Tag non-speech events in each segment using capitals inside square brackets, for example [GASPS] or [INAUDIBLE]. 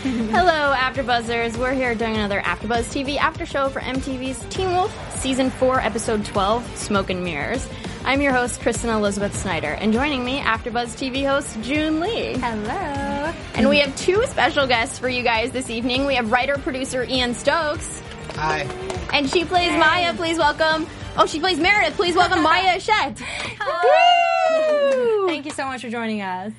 [LAUGHS] Hello, AfterBuzzers. We're here doing another AfterBuzz TV after show for MTV's Teen Wolf Season 4, Episode 12, Smoke and Mirrors. I'm your host, Kristen Elizabeth Snyder, and joining me, AfterBuzz TV host June Lee. Hello. And we have two special guests for you guys this evening. We have writer-producer Ian Stokes, Hi. and she plays Maya. Please welcome. Oh, she plays Meredith. Please welcome [LAUGHS] Maya Eshet. Woo! Thank you so much for joining us.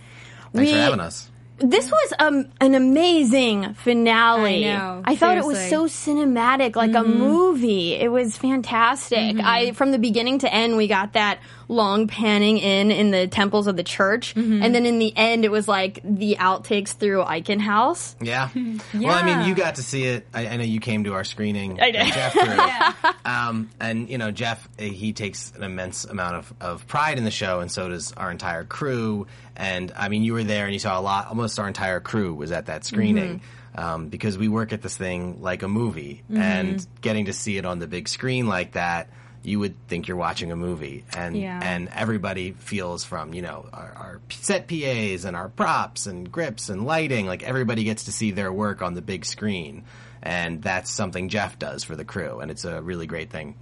Thanks We- for having us. This was um, an amazing finale. I know, I thought it was so cinematic, like a movie. It was fantastic. I from the beginning to end, we got that long panning in in the temples of the church, and then in the end, it was like the outtakes through Eichen House. [LAUGHS] Yeah. [LAUGHS] Well, I mean, you got to see it. I, I know you came to our screening. I did. and Jeff threw. [LAUGHS] um, and you know, Jeff, uh, he takes an immense amount of, of pride in the show, and so does our entire crew. And I mean, you were there, and you saw a lot. Almost our entire crew was at that screening. Um, because we work at this thing like a movie, and getting to see it on the big screen like that, you would think you're watching a movie, and Yeah. and everybody feels from you know our, our set PAs and our props and grips and lighting. Like everybody gets to see their work on the big screen, and that's something Jeff does for the crew, and it's a really great thing.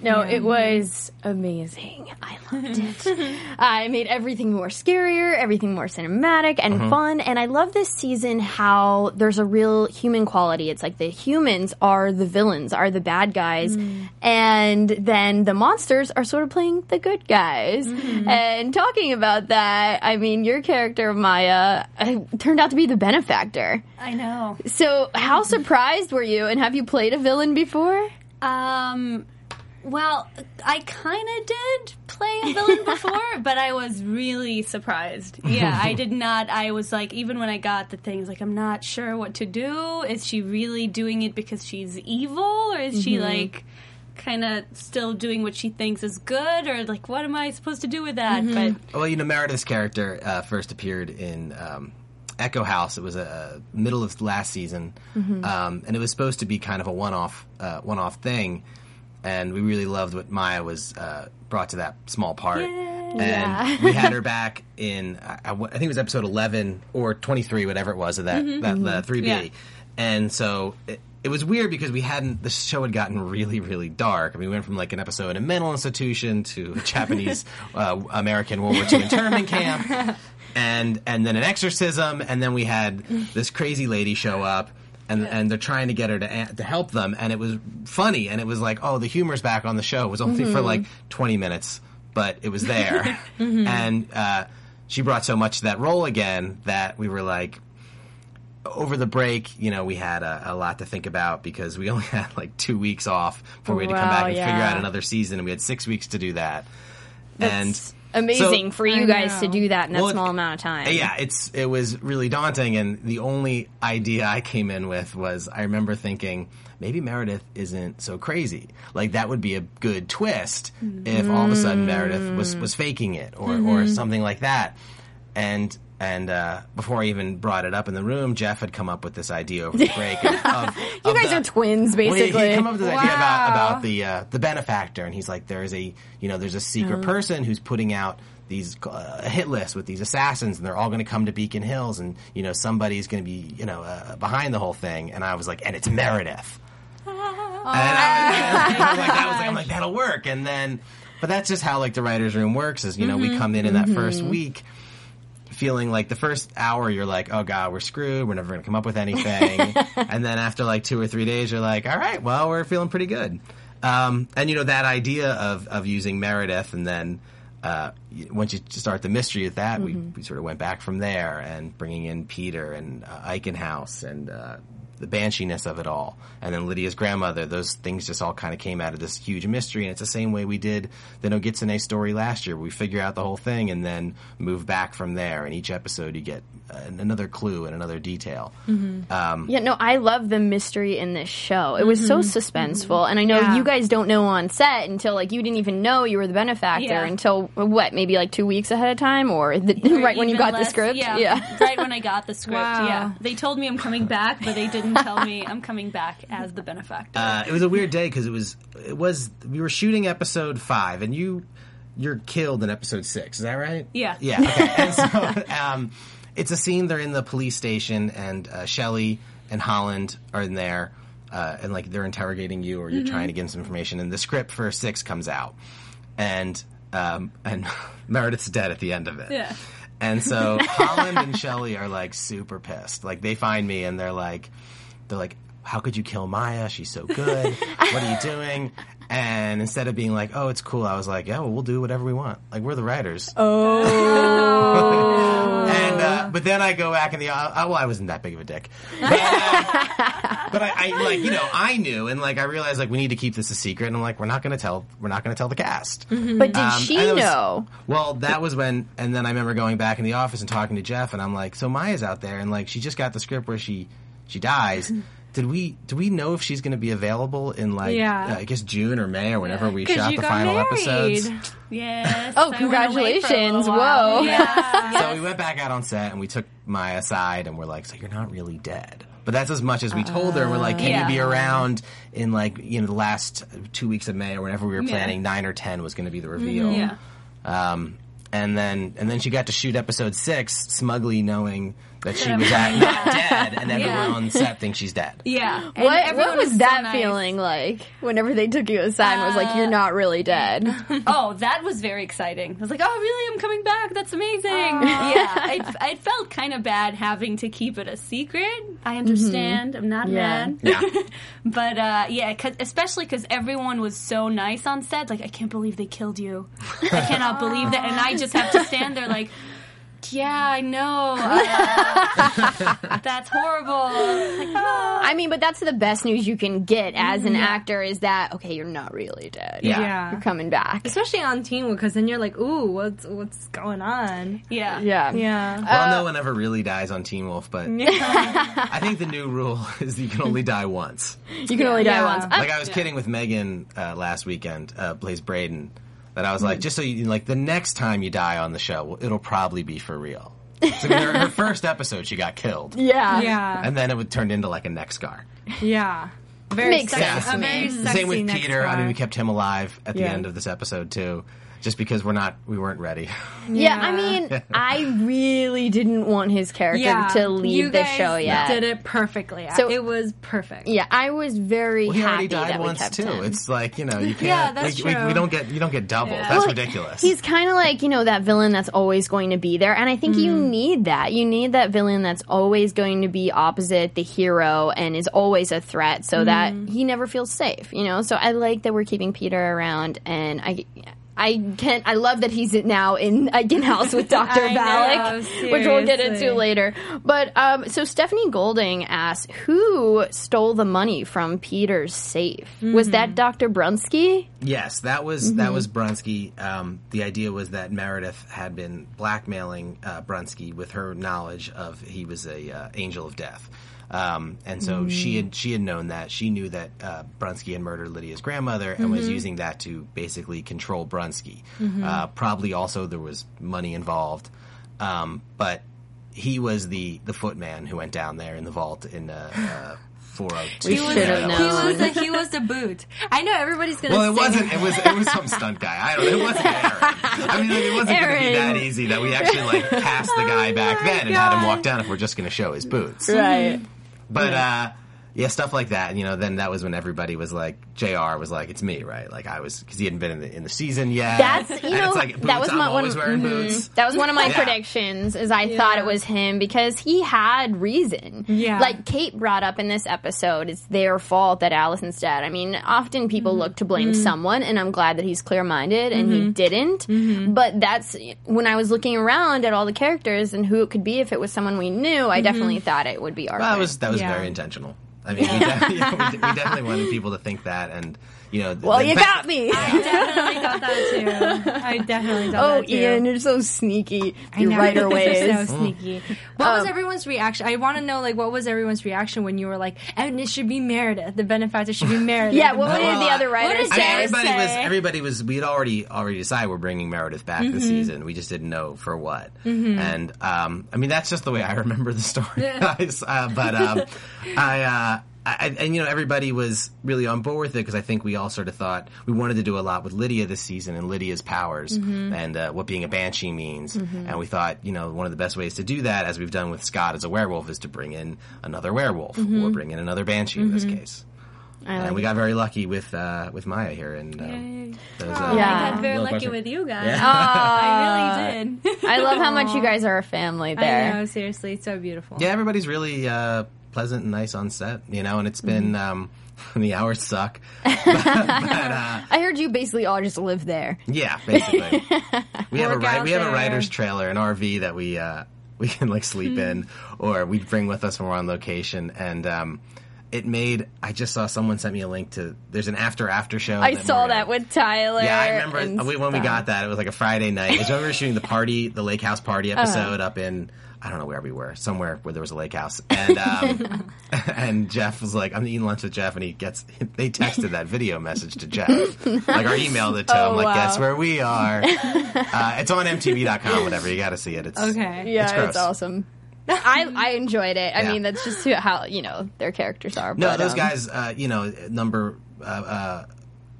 No, it was amazing. I loved it. [LAUGHS] I made everything more scarier, everything more cinematic and fun. And I love this season how there's a real human quality. It's like the humans are the villains, are the bad guys. And then the monsters are sort of playing the good guys. And talking about that, I mean, your character, Maya, uh, turned out to be the benefactor. I know. So, how surprised were you? And have you played a villain before? Um, well, I kind of did play a villain [LAUGHS] before, but I was really surprised. Yeah, I did [LAUGHS] not. I was like, even when I got the things, like, I'm not sure what to do. Is she really doing it because she's evil, or is she like kind of still doing what she thinks is good, or like, what am I supposed to do with that? But Well, you know, Meredith's character uh, first appeared in um, Echo House. It was a, a middle of last season, um, and it was supposed to be kind of a one-off, uh, one-off thing. And we really loved what Maya was uh, brought to that small part. And Yeah. we had [LAUGHS] her back in, I think it was episode eleven or twenty-three, whatever it was of that that uh, three B. Yeah. And so it, it was weird because we hadn't. The show had gotten really, really dark. I mean, we went from like an episode in a mental institution to a [LAUGHS] Japanese uh, American World War II internment camp, [LAUGHS] and and then an exorcism, and then we had this crazy lady show up. And, and they're trying to get her to to help them, and it was funny, and it was like, oh, the humor's back on the show. It was only for like twenty minutes, but it was there, [LAUGHS] and uh, she brought so much to that role again that we were like, over the break, you know, we had a, a lot to think about because we [LAUGHS] only had like two weeks off before we had to come back and figure out another season, and we had six weeks to do that. That's and amazing so- for you I guys to do that in that Well, small amount of time. yeah, it's it was really daunting, and the only idea I came in with was I remember thinking maybe Meredith isn't so crazy. Like that would be a good twist if all of a sudden Meredith was mm. was faking it or or mm-hmm. something like that. And and uh, before I even brought it up in the room, Jeff had come up with this idea over the break. Of, [LAUGHS] of, You of guys the- are twins, well, he- basically. he, came up with this idea about about the uh, the benefactor, and he's like, there's a you know there's a secret Oh. person who's putting out these uh, hit list with these assassins, and they're all going to come to Beacon Hills, and you know somebody's going to be you know uh, behind the whole thing. And I was like, and it's Meredith. [LAUGHS] and I was, I was like, that was like, I'm like [LAUGHS] that'll work. And then, but that's just how like the writers' room works. Is you know we come in in that first week feeling like the first hour you're like, oh god, we're screwed. We're never going to come up with anything. [LAUGHS] and then after like two or three days, you're like, all right, well, we're feeling pretty good. Um, and you know that idea of of using Meredith, and then uh, once you start the mystery with that, we, we sort of went back from there and bringing in Peter and uh, Eichen House and uh, the banshiness of it all. And then Lydia's grandmother, those things just all kind of came out of this huge mystery. And it's the same way we did the Nogitsune story last year. We figure out the whole thing and then move back from there. And each episode you get another clue and another detail. Um, Yeah, no, I love the mystery in this show. It was so suspenseful, and I know Yeah. you guys don't know on set until like you didn't even know you were the benefactor Yeah. until what, maybe like two weeks ahead of time, or the, [LAUGHS] right when you Even got the less- script. Yeah, [LAUGHS] right when I got the script. Wow. Yeah, they told me I'm coming back, but they didn't tell me I'm coming back as the benefactor. Uh, it was a weird day because it was it was we were shooting episode five and you you're killed in episode six. Is that right? Yeah. Yeah. Okay. and so [LAUGHS] um, it's a scene. They're in the police station and uh, Shelley and Holland are in there. Uh, and like they're interrogating you, or you're Mm-hmm. trying to get them some information, and the script for six comes out, and um, and [LAUGHS] Meredith's dead at the end of it. Yeah. And so [LAUGHS] Holland and Shelley are like super pissed. Like they find me and they're like, they're like, how could you kill Maya? She's so good. what are you doing? And instead of being like, oh, it's cool, I was like, yeah, well, we'll do whatever we want. Like we're the writers. Oh. [LAUGHS] and uh, but then I go back in the uh, well, I wasn't that big of a dick. But, uh, but I, I like you know I knew and like I realized like we need to keep this a secret and I'm like we're not going to tell we're not going to tell the cast. But did Um, she was- know? Well, that was when, and then I remember going back in the office and talking to Jeff, and I'm like, "So Maya's out there, and like she just got the script where she she dies. Did we do we know if she's going to be available in like Yeah. uh, I guess June or May or whenever we shot you the got final married. episodes? yes. [LAUGHS] Oh, I went away for a congratulations. Whoa. Yeah. [LAUGHS] So we went back out on set and we took Maya aside and we're like, "So you're not really dead." But that's as much as we told her. We're like, "Can Yeah. you be around in like you know the last two weeks of May or whenever we were planning? Nine or ten was going to be the reveal." Yeah. Um, and then and then she got to shoot episode six, smugly knowing that she was at, not [LAUGHS] dead, and everyone Yeah. on set thinks she's dead. Yeah. And What, everyone what was so that nice. feeling like whenever they took you aside and was like, you're not really dead? [LAUGHS] Oh, that was very exciting. I was like, oh, really? I'm coming back. That's amazing. [LAUGHS] Yeah. It, it felt kind of bad having to keep it a secret. I understand. I'm not Yeah. mad. Yeah. but uh, yeah, cause, especially because everyone was so nice on set. Like, I can't believe they killed you. I cannot believe that. And I just have to stand there like, yeah, I know. [LAUGHS] Uh, that's horrible. Like, oh. I mean, but that's the best news you can get as an actor is that, okay, you're not really dead. Yeah. Yeah. You're coming back. Especially on Teen Wolf, because then you're like, ooh, what's what's going on? Yeah. Yeah. Yeah. Well, no one ever really dies on Teen Wolf, but I think the new rule [LAUGHS] is you can only die once. You can only die Yeah. once. Like I was kidding with Megan uh, last weekend, uh, Blaze Braeden, that I was like, hmm. just so you like, the next time you die on the show, it'll probably be for real. [LAUGHS] So her, her first episode, she got killed, yeah. Yeah. and then it would turn into like a neck scar. Yeah. Very Makes sexy. sense a very me. sexy Same with next Peter. I mean, we kept him alive at the Yeah. end of this episode too, just because we're not, we weren't ready. [LAUGHS] Yeah, I mean, [LAUGHS] I really didn't want his character yeah. to leave you the guys show yet. He did it perfectly. So- it was perfect. Yeah, I was very Well, he happy already died that we once kept too. him. It's like you know, you can't. Yeah, that's we, we- true. we don't get you don't get double. That's Well, ridiculous. He's kind of like, you know, that villain that's always going to be there. And I think you Mm. need that. You need that villain that's always going to be opposite the hero and is always a threat so that Mm. he never feels safe, you know? So I like that we're keeping Peter around and I. I can I love that he's now in in house with [LAUGHS] Dr. I know, Valack, which we'll get into later. But um, so Stephanie Golding asks, who stole the money from Peter's safe? Was Mm-hmm. that Dr. Brunski? Yes, that was that was Brunski. Um, the idea was that Meredith had been blackmailing uh, Brunski with her knowledge of he was a uh, angel of death, um, and so she had she had known that she knew that uh, Brunski had murdered Lydia's grandmother and was using that to basically control Brunski. Uh, probably also there was money involved, um, but he was the the footman who went down there in the vault in uh, uh, 402. He was, he was the he was the boot. I know everybody's gonna. Well, it wasn't. It was. It was some stunt guy. I don't. know. It wasn't Aaron. I mean, like, it wasn't going to be that easy that we actually like cast the guy back then and had him walk down if we're just going to show his boots. Right. But uh, yeah, stuff like that. You know, then that was when everybody was like, J.R. was like, it's me, right? Like I was because he hadn't been in the in the season yet. That's you and know like, that was I'm my one. always wearing mhm. boots. That was one of my Yeah. predictions. Is I thought it was him because he had reason. Yeah. like Kate brought up in this episode, it's their fault that Allison's dead. I mean, often people Mm-hmm. look to blame someone, and I'm glad that he's clear minded and he didn't. Mm-hmm. But that's when I was looking around at all the characters and who it could be if it was someone we knew. I definitely thought it would be Arthur. That was that was Yeah. very intentional. I mean, we, [LAUGHS] we, we [LAUGHS] definitely wanted people to think that, and you know, Well, the you fact- got me. I definitely thought that too. I [LAUGHS] definitely thought Oh, that too. Ian, you're so sneaky. I Your know. writer [LAUGHS] You're ways. so sneaky. What was Um, everyone's reaction? I want to know, like, what was everyone's reaction when you were like, "And it should be Meredith. The benefactor should be [LAUGHS] Meredith." Yeah, what No, did well, the other I- writers I mean, say? everybody was everybody was. We had already already decided we're bringing Meredith back this season. We just didn't know for what. And um, I mean, that's just the way I remember the story, guys. Uh, but um, I. Uh, I, and you know everybody was really on board with it because I think we all sort of thought we wanted to do a lot with Lydia this season and Lydia's powers and uh, what being a banshee means, and we thought you know one of the best ways to do that, as we've done with Scott as a werewolf, is to bring in another werewolf or bring in another banshee in this case. and we got very lucky with uh, with Maya here, and um, those, uh, Yeah. I got very lucky question. with you guys. Yeah. [LAUGHS] [LAUGHS] I really did. I love how much you guys are a family I there. know. Seriously, it's so beautiful. yeah, everybody's really uh, pleasant and nice on set, you know, and it's been um, [LAUGHS] the hours suck, [LAUGHS] but, but uh, I heard you basically all just live there. yeah, basically, [LAUGHS] we have a Work we have a writer's trailer, an RV that we uh, we can like sleep in, or we bring with us when we're on location, and. Um, it made. I just saw someone sent me a link to. There's an after after show. I that saw that with Tyler. Yeah, I remember when we got that. It was like a Friday night. We were shooting the party, the Lake House party Uh-huh. episode up in I don't know where we were, somewhere where there was a lake house. And um, [LAUGHS] [LAUGHS] and Jeff was like, I'm eating lunch with Jeff, and he gets they texted that video message to Jeff, like or emailed it to [LAUGHS] him, Oh, like, wow. guess where we are. uh, it's on MTV.com, whatever. You got to see it. It's Okay. Yeah, It's it's, awesome. I I enjoyed it. I Yeah. mean, that's just who- how you know their characters are. No, but, those um, guys, uh, you know, number uh, uh,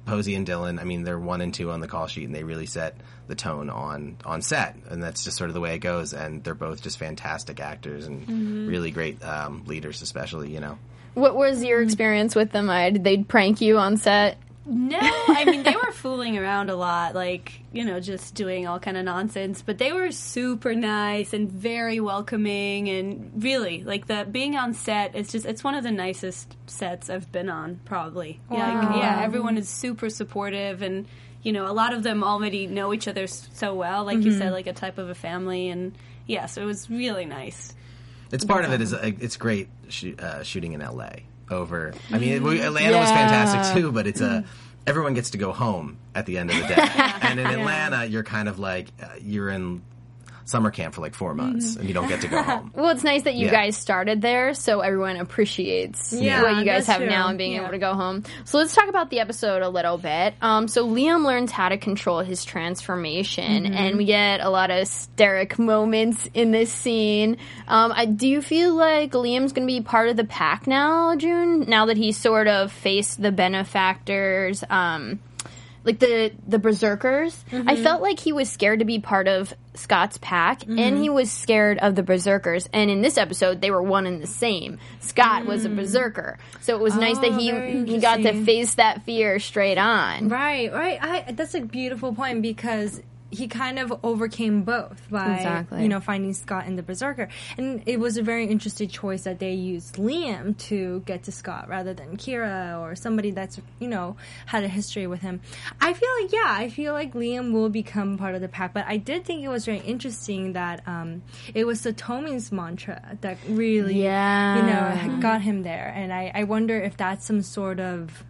Posey and Dylan. I mean, they're one and two on the call sheet, and they really set the tone on on set, and that's just sort of the way it goes. And they're both just fantastic actors and Mm-hmm. really great um, leaders, especially. You know, What was your experience with them? I, did they prank you on set? No, I mean they were fooling around a lot, like you know, just doing all kind of nonsense. But they were super nice and very welcoming, and really, like the being on set. It's just it's one of the nicest sets I've been on, probably. Yeah, like, yeah. Everyone is super supportive, and you know, a lot of them already know each other so well. Like you said, like a type of a family, and yeah, so it was really nice. it's part of it is uh, it's great shoo- uh, shooting in L.A. Over, I mean, we, Atlanta was fantastic too, but it's a everyone gets to go home at the end of the day, [LAUGHS] and in Atlanta, you're kind of like uh, you're in summer camp for like four months, and you don't get to go home. [LAUGHS] Well, it's nice that you Yeah. guys started there, so everyone appreciates Yeah, what you guys that's have now and being Yeah. able to go home. So let's talk about the episode a little bit. Um, so Liam learns how to control his transformation, Mm-hmm. and we get a lot of steric moments in this scene. Um, I, do you feel like Liam's going to be part of the pack now, June? Now that he's sort of faced the benefactors, um, like the the berserkers. Mm-hmm. I felt like he was scared to be part of Scott's pack, Mm-hmm. and he was scared of the berserkers. And in this episode, they were one and the same. Scott was a berserker, so it was nice that Mm. Oh, he he got to face that fear straight on. Right, right. I, that's a beautiful point because he kind of overcame both by Exactly. you know finding Scott and the Berserker, and it was a very interesting choice that they used Liam to get to Scott rather than Kira or somebody that's you know had a history with him. I feel like yeah, I feel like Liam will become part of the pack, but I did think it was very interesting that um, it was Satomi's mantra that really Yeah. you know got him there, and I, I wonder if that's some sort of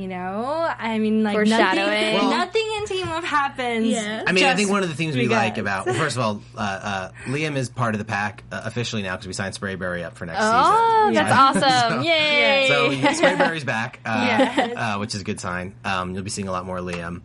you know, I mean, like Foreshadowing. nothing, Well- nothing in Team Up happens. Yeah. I mean, I think one of the things we regards. like about well, first of all, uh, uh, Liam is part of the pack uh, officially now because we signed Sprayberry up for next Oh, season. Oh, that's [LAUGHS] So- awesome! Yay! So Sprayberry's back, uh, Yes. uh, which is a good sign. Um, you'll be seeing a lot more Liam,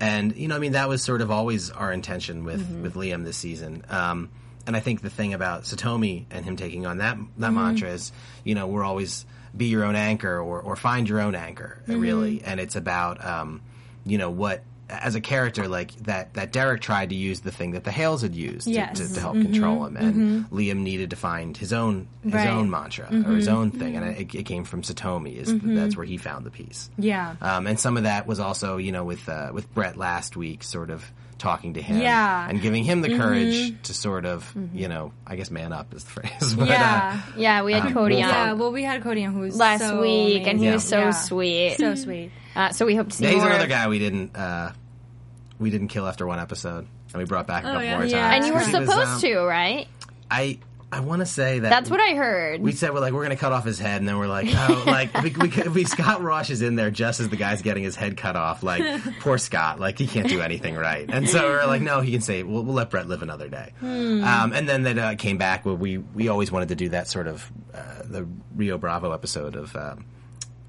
and you know, I mean, that was sort of always our intention with Mm-hmm. with Liam this season. Um, and I think the thing about Satomi and him taking on that Mm-hmm. that mantra is, you know, we're always be your own anchor or or find your own anchor, Mm-hmm. really. And it's about, um, you know, what as a character like that that Derek tried to use the thing that the Hales had used to- Yes. to, to help control him, and Liam needed to find his own his Right. own mantra or his own thing, and it, it came from Satomi. Is that's where he found the piece. Yeah. Um, and some of that was also, you know, with uh, with Brett last week, sort of talking to him, Yeah. and giving him the courage to sort of, you know, I guess man up is the [LAUGHS] phrase. But, yeah. Uh, yeah, we had Um, Cody Wolf on yeah. Well, we had Cody on who was last so week, and he amazing. was so Yeah. sweet. So sweet. Uh, so we hope to see yeah, he's more. another guy we didn't uh, we didn't kill after one episode, and we brought back a couple yeah. more Yeah. times. And you were he was, supposed um, to, right? I I want to say that That's what I heard. we said we're like we're gonna cut off his head, and then we're like, oh, like we, we, we, Scott Rosh is in there just as the guy's getting his head cut off. Like [LAUGHS] poor Scott, like he can't do anything right, and so we're like, no, he can say, we'll, we'll let Brett live another day. Um, and then that uh, came back where we we always wanted to do that sort of uh, the Rio Bravo episode of. Um,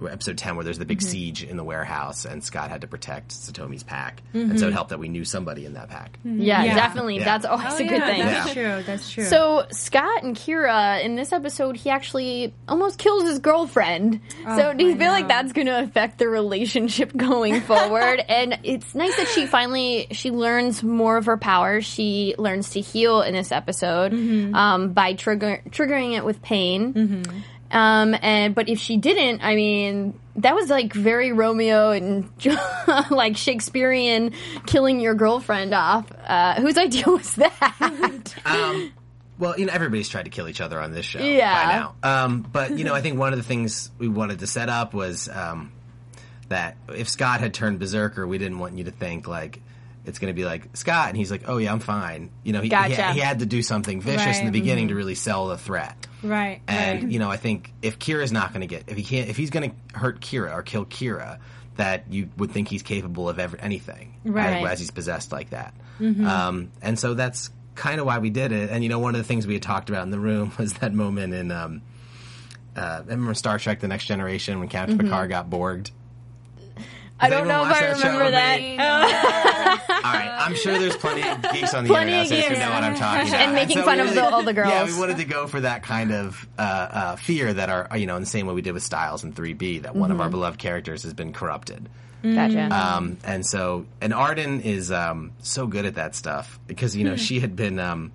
Episode ten, where there's the big mm-hmm. siege in the warehouse, and Scott had to protect Satomi's pack, and so it mm-hmm. helped that we knew somebody in that pack. Mm-hmm. yeah, Yeah. definitely. Yeah. That's always Oh, a good yeah, thing. That's Yeah. true. That's true. So Scott and Kira in this episode, he actually almost kills his girlfriend. Oh so do you I feel like that's going to affect the relationship [LAUGHS] going forward? and it's nice that she finally she learns more of her powers. She learns to heal in this episode um, by trigger, triggering it with pain. Um, and but if she didn't, I mean, that was like very Romeo and [LAUGHS] like Shakespearean killing your girlfriend off. Uh, whose idea [LAUGHS] was that? [LAUGHS] Um, well, you know, everybody's tried to kill each other on this show Yeah. by now. Um, but you know, I think one of the things we wanted to set up was um, that if Scott had turned berserker, we didn't want you to think like it's going to be like Scott, and he's like, "Oh yeah, I'm fine." You know, he, Gotcha. he, he had to do something vicious in the Right. beginning to really sell the threat. Right. And right. you know, I think if Kira's not going to get if he can't if he's going to hurt Kira or kill Kira, that you would think he's capable of ever, anything, Right. As, as he's possessed like that. Um, and so that's kind of why we did it. And you know, one of the things we had talked about in the room [LAUGHS] was that moment in. Um, uh, remember Star Trek: The Next Generation when Captain Picard got borged. I don't know if I watch that show remember that. [LAUGHS] All right, I'm sure there's plenty of geeks on the Plenty internet of who geeks. know what I'm talking about. And making so fun we of the- all the girls. Yeah, we wanted to go for that kind of uh, uh, fear that our, you know, in the same way we did with Stiles and 3B, that one of Mm-hmm. our beloved characters has been corrupted. Gotcha. Um, and so, and Arden is um, so good at that stuff because you know she had been, um,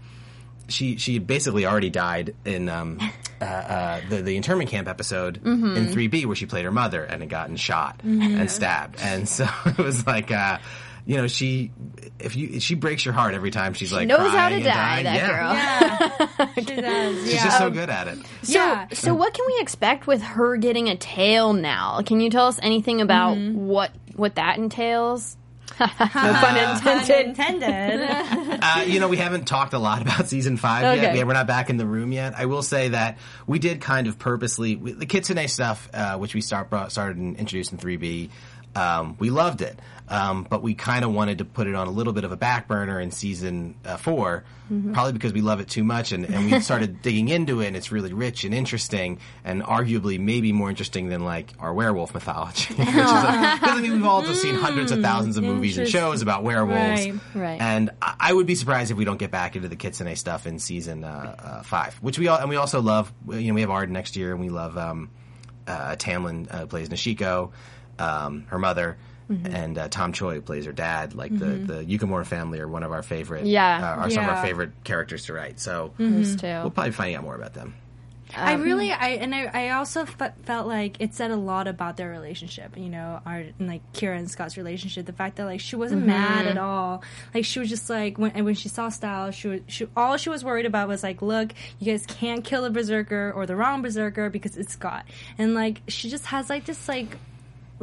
she she had basically already died in um, [LAUGHS] uh, uh, the the internment camp episode Mm-hmm. in 3B where she played her mother and had gotten shot and stabbed, and so [LAUGHS] it was like. Uh, you know, she if you she breaks your heart every time she's like knows how to die, dying. that yeah. girl. [LAUGHS] she does. She's yeah. just so good at it. So, Yeah. so what can we expect with her getting a tail now? Can you tell us anything about what what that entails? No [LAUGHS] pun intended. intended. [LAUGHS] Uh, you know, we haven't talked a lot about season five Okay. yet. We, we're not back in the room yet. I will say that we did kind of purposely we, the Kitsune stuff, uh, which we start brought, started and introduced in 3B. Um, we loved it, um, but we kind of wanted to put it on a little bit of a back burner in season uh, 4 probably because we love it too much, and, and we started [LAUGHS] digging into it, and it's really rich and interesting, and arguably maybe more interesting than like our werewolf mythology. [LAUGHS] Because I mean we've all just seen hundreds of thousands of movies and shows about werewolves, Right. Right. and I I would be surprised if we don't get back into the Kitsune stuff in season uh, uh, five, which we all and we also love. You know, we have Arden next year, and we love um, uh, Tamlyn uh, plays Noshiko, um, her mother, Mm-hmm. and uh, Tom Choi plays her dad. Like the the Yukimura family are one of our favorite, Yeah. uh, are some of our favorite characters to write. So Those we'll probably find out more about them. I really, I and I, I also f- felt like it said a lot about their relationship. You know, our and, like Kira and Scott's relationship. The fact that like she wasn't mad at all. Like she was just like when and when she saw Stiles, she was she all she was worried about was like, look, you guys can't kill a berserker or the wrong berserker because it's Scott. And like she just has like this like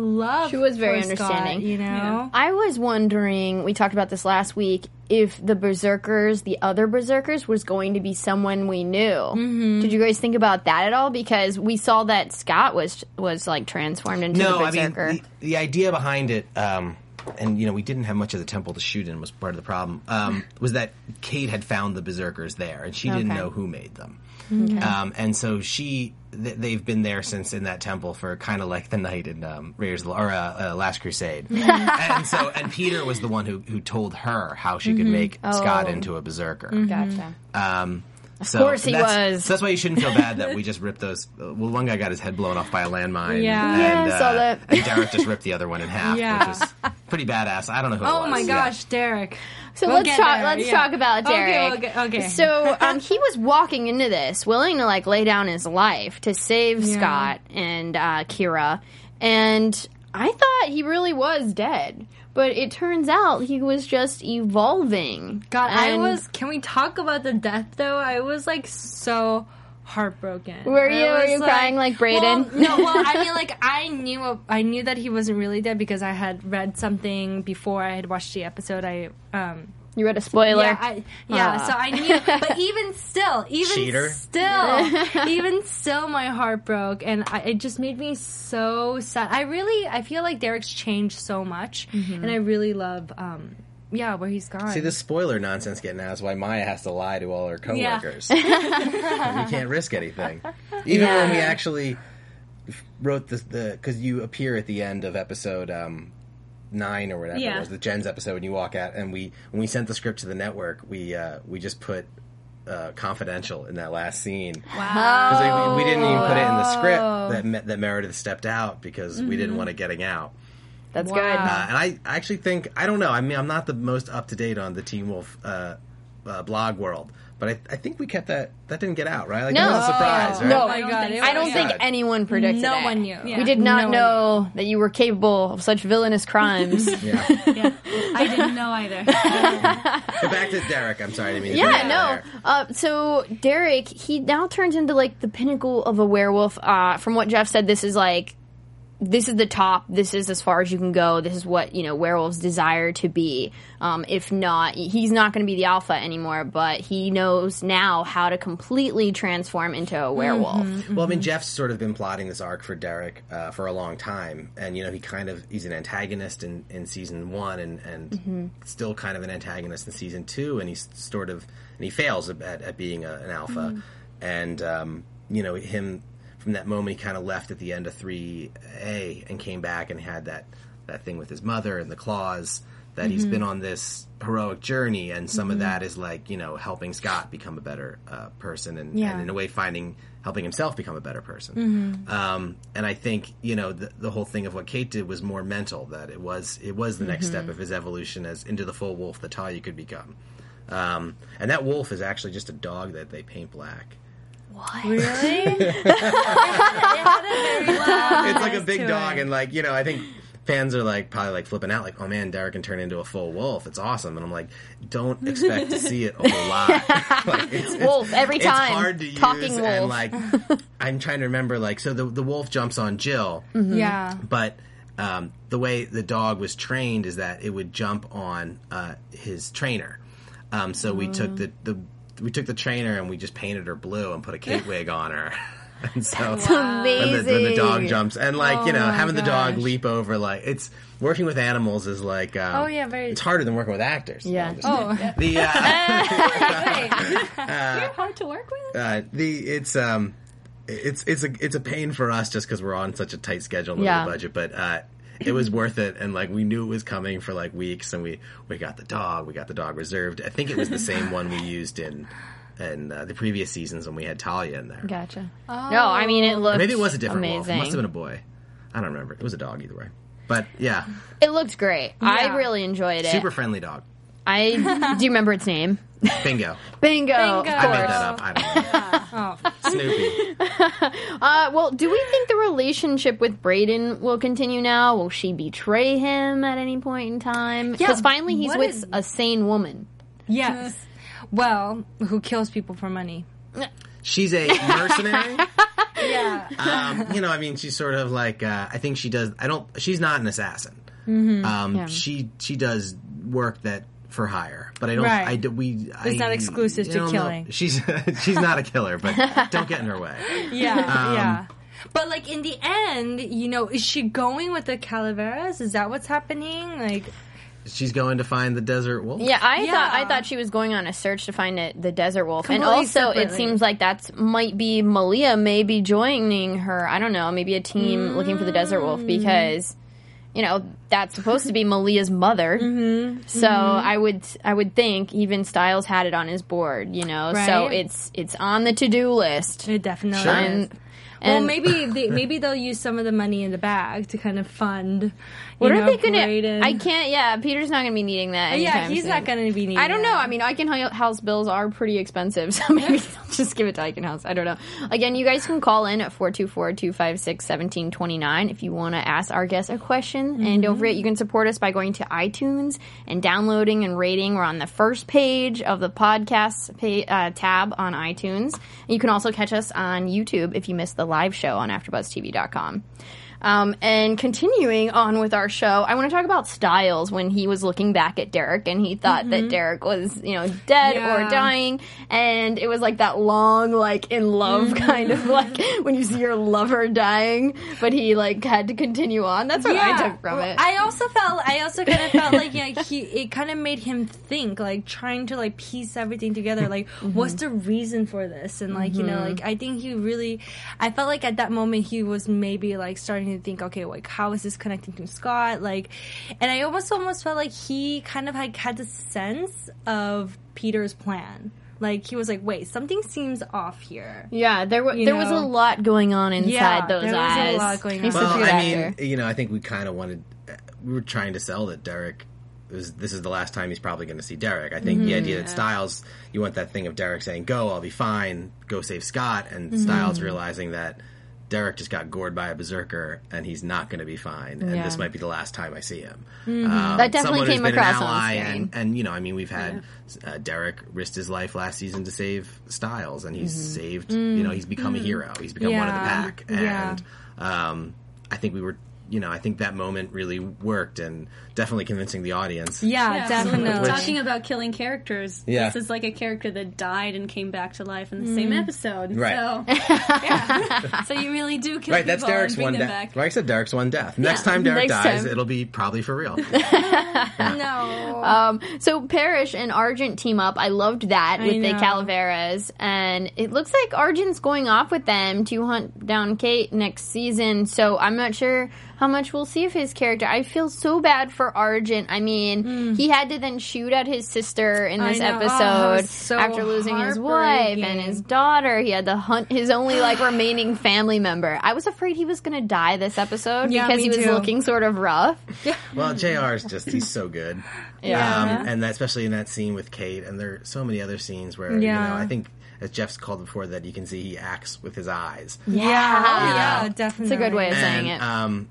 love. She was very for Scott, understanding. you know. I was wondering, we talked about this last week, if the berserkers, the other berserkers, was going to be someone we knew. Mm-hmm. Did you guys think about that at all? Because we saw that Scott was was like transformed into no, the I mean berserker. the, the idea behind it, um, and you know we didn't have much of the temple to shoot in was part of the problem. Um, [LAUGHS] was that Kate had found the berserkers there, and she didn't know who made them. Um, and so she, th- they've been there since in that temple for kind of like the night in um, Raiders of the, or uh, uh, Last Crusade. [LAUGHS] and so, and Peter was the one who who told her how she could make Scott Oh. into a berserker. gotcha. Um, of course he that's, was. So that's why you shouldn't feel bad that we [LAUGHS] just ripped those. uh, Well, one guy got his head blown off by a landmine. Yeah. and, Yeah, I saw uh, that. And Derek just ripped the other one in half, Yeah. which was pretty badass. I don't know who. it Oh was. my Yeah. gosh, Derek. So We'll let's talk. there, Let's yeah. talk about Okay, Derek. okay, okay. So [LAUGHS] um, he was walking into this willing to like lay down his life to save Yeah. Scott and uh, Kira, and I thought he really was dead. But it turns out he was just evolving. God, I was. Can we talk about the death though? I was like so heartbroken. Were you- were was you crying like Brayden? Well, no, well, I [LAUGHS] mean, like I knew, I knew that he wasn't really dead because I had read something before I had watched the episode. I um. You read a spoiler. Yeah, I, yeah. Ah. So I knew, but [LAUGHS] even still, even Cheater. still, [LAUGHS] even still, my heart broke, and I, it just made me so sad. I really, I feel like Derek's changed so much, Mm-hmm. and I really love, um, yeah, where he's gone. See, this spoiler nonsense getting out is why Maya has to lie to all her coworkers. Yeah. coworkers. [LAUGHS] we can't risk anything. Even when we actually wrote the the because you appear at the end of episode um, nine or whatever Yeah. it was, the Jen's episode, and you walk out, and we when we sent the script to the network, we uh, we just put. Uh, confidential in that last scene Wow! because we, we didn't even put it in the script that that Meredith stepped out because we didn't want it getting out. That's Wow. good. Uh, and I actually think I don't know. I mean, I'm not the most up to date on the Teen Wolf uh, uh, blog world, but I, I think we kept that. That didn't get out, right? Like No. that was a surprise, right? No. Oh my god! it I don't think anyone predicted No it. one knew. We Yeah. did not No know that you were capable of such villainous crimes. [LAUGHS] Yeah. Yeah. I didn't know either. [LAUGHS] Go back to Derek. I'm sorry, I didn't mean to bring Yeah, no. Uh, so Derek, he now turns into like the pinnacle of a werewolf. Uh, from what Jeff said, this is like this is the top. This is as far as you can go. This is what you know werewolves desire to be. Um, if not, he's not going to be the alpha anymore. But he knows now how to completely transform into a werewolf. Well, I mean, Jeff's sort of been plotting this arc for Derek uh, for a long time, and you know, he kind of he's an antagonist in, in season one, and and still kind of an antagonist in season two, and he's sort of and he fails at, at being a, an alpha, and um, you know, him from that moment he kind of left at the end of three A and came back and had that that thing with his mother and the claws. That he's been on this heroic journey, and some of that is like you know helping Scott become a better uh, person, and, Yeah. and in a way finding helping himself become a better person. Um, and I think you know the, the whole thing of what Kate did was more mental. That it was it was the next step of his evolution as into the full wolf that Talia could become. Um, and that wolf is actually just a dog that they paint black. Really? [LAUGHS] [LAUGHS] it's like a big dog, it. and like you know, I think fans are like probably like flipping out, like, "Oh man, Derek can turn into a full wolf. It's awesome." And I'm like, don't expect to see it a whole lot. [LAUGHS] like, it's, it's- Wolf every it's time. hard to Talking use, wolf. and like, I'm trying to remember, like, so the the wolf jumps on Jill, yeah. but. Um, the way the dog was trained is that it would jump on uh, his trainer. Um, so we took the, the we took the trainer and we just painted her blue and put a Kate [LAUGHS] wig on her. [LAUGHS] and so It's when amazing. the, when the dog jumps and like you know Oh my having the dog leap over like it's working with animals is like um, Oh, yeah, very- it's harder than working with actors Yeah. I'm just- Oh, [LAUGHS] the uh, You're hard to work with. uh, the it's um it's it's a it's a pain for us just because we're on such a tight schedule and Yeah. budget but uh it was worth it. And like we knew it was coming for like weeks. And we we got the dog. We got the dog reserved. I think it was the same one we used in in uh, the previous seasons when we had talia in there. Gotcha. oh. No, I mean it looked maybe it was a different wolf. It must have been a boy. I don't remember. It was a dog either way. But yeah. It looked great. I really enjoyed it. super friendly dog. I do you remember its name? [LAUGHS] bingo Bingo. Bingo. I made that up i don't know [LAUGHS] Oh. snoopy [LAUGHS] Uh, well, do we think the relationship with Braeden will continue now? Will she betray him at any point in time? Because Yeah, finally he's with is- a sane woman. Yes. Well, who kills people for money? she's a mercenary Yeah. um, you know, I mean, she's sort of like uh, I think she does. I don't. She's not an assassin. Um, Yeah. She she does work that for hire, but I don't. Right. I do, we. It's not exclusive to don't know. killing. She's [LAUGHS] she's not a killer, but [LAUGHS] don't get in her way. Yeah, Um, yeah. But like in the end, you know, is she going with the Calaveras? Is that what's happening? Like, She's going to find the desert wolf. Yeah, I Yeah. thought I thought she was going on a search to find it, the desert wolf, and Completely also it seems like that's might be Malia maybe joining her. I don't know, maybe a team looking for the desert wolf because you know that's supposed to be Malia's mother. [LAUGHS] Mm-hmm. So I would I would think even Stiles had it on his board. You know, so it's it's on the to do list. it definitely Sure. is. And, well, maybe they, maybe they'll use some of the money in the bag to kind of fund. What are they gonna? Braeden. I can't. Yeah, Peter's not gonna be needing that. Yeah, he's soon. not going to be needing. I don't know. that. I mean, House bills are pretty expensive, [LAUGHS] so maybe they'll just give it to Eichen House. I don't know. Again, you guys can call in at 424-256-1729 if you want to ask our guests a question. And don't forget, you can support us by going to iTunes and downloading and rating. We're on the first page of the podcast pa- uh, tab on iTunes. And you can also catch us on YouTube if you missed the live show on AfterBuzzTV.com. Um, and continuing on with our show, I want to talk about Stiles when he was looking back at Derek and he thought that Derek was, you know, dead or dying. And it was like that long, like in love kind of like when you see your lover dying, but he like had to continue on. That's what I took from it. I also felt, I also kind of felt like, yeah, he, it kind of made him think, like trying to like piece everything together. Like, Mm-hmm. what's the reason for this? And like, you know, like I think he really, I felt like at that moment he was maybe like starting to think, okay, like how is this connecting to Scott? Like, and I almost almost felt like he kind of like had the sense of Peter's plan. Like he was like, wait, something seems off here. yeah, there was You there was a lot going on inside Yeah, those there was a eyes. lot going on. such Well, I mean, actor. you know, I think we kind of wanted. Uh, we were trying to sell that Derek. Was, this is the last time he's probably going to see Derek. I think the idea that mm-hmm. Stiles, you want that thing of Derek saying, "Go, I'll be fine. Go save Scott," and mm-hmm. Stiles realizing that Derek just got gored by a berserker and he's not going to be fine, and Yeah. this might be the last time I see him. Um, That definitely came across an on ally, and, and you know, I mean, we've had uh, Derek risked his life last season to save Stiles, and he's saved. You know, he's become a hero. He's become one of the Mm-hmm. Yeah. pack, and um, I think we were, you know, I think that moment really worked and definitely convincing the audience. Yeah, Yeah. definitely. Talking about killing characters, Yeah. this is like a character that died and came back to life in the same Mm. episode. Right. So, [LAUGHS] yeah. so you really do kill Right, that's Derek's and bring one them death. back. Like I said, Derek's one death. Next time Derek Next dies, time. it'll be probably for real. [LAUGHS] [LAUGHS] no. Um, so Parrish and Argent team up. I loved that with the. Calaveras, and it looks like Argent's going off with them to hunt down Kate next season. So I'm not sure how much we'll see of his character. I feel so bad for Argent. I mean, he had to then shoot at his sister in. This know. Oh, episode so after losing his wife and his daughter. He had to hunt his only like [SIGHS] remaining family member. I was afraid he was going to die this episode Yeah, because he was too. looking sort of rough. well, J.R. is just he's so good. [LAUGHS] Yeah. um, and that, especially in that scene with Kate, and there are so many other scenes where you know I think as Jeff's called before that you can see he acts with his eyes. yeah, You yeah, definitely. It's a good way of saying it. um,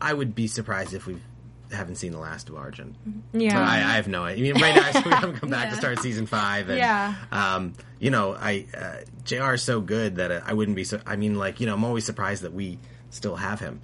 I would be surprised if we haven't seen the last of Argent. Yeah. I, I have no idea. I mean, right now we haven't come back to start season five, and Yeah. um, you know, I uh, J.R. is so good that uh, I wouldn't be. so I mean, like you know, I'm always surprised that we still have him.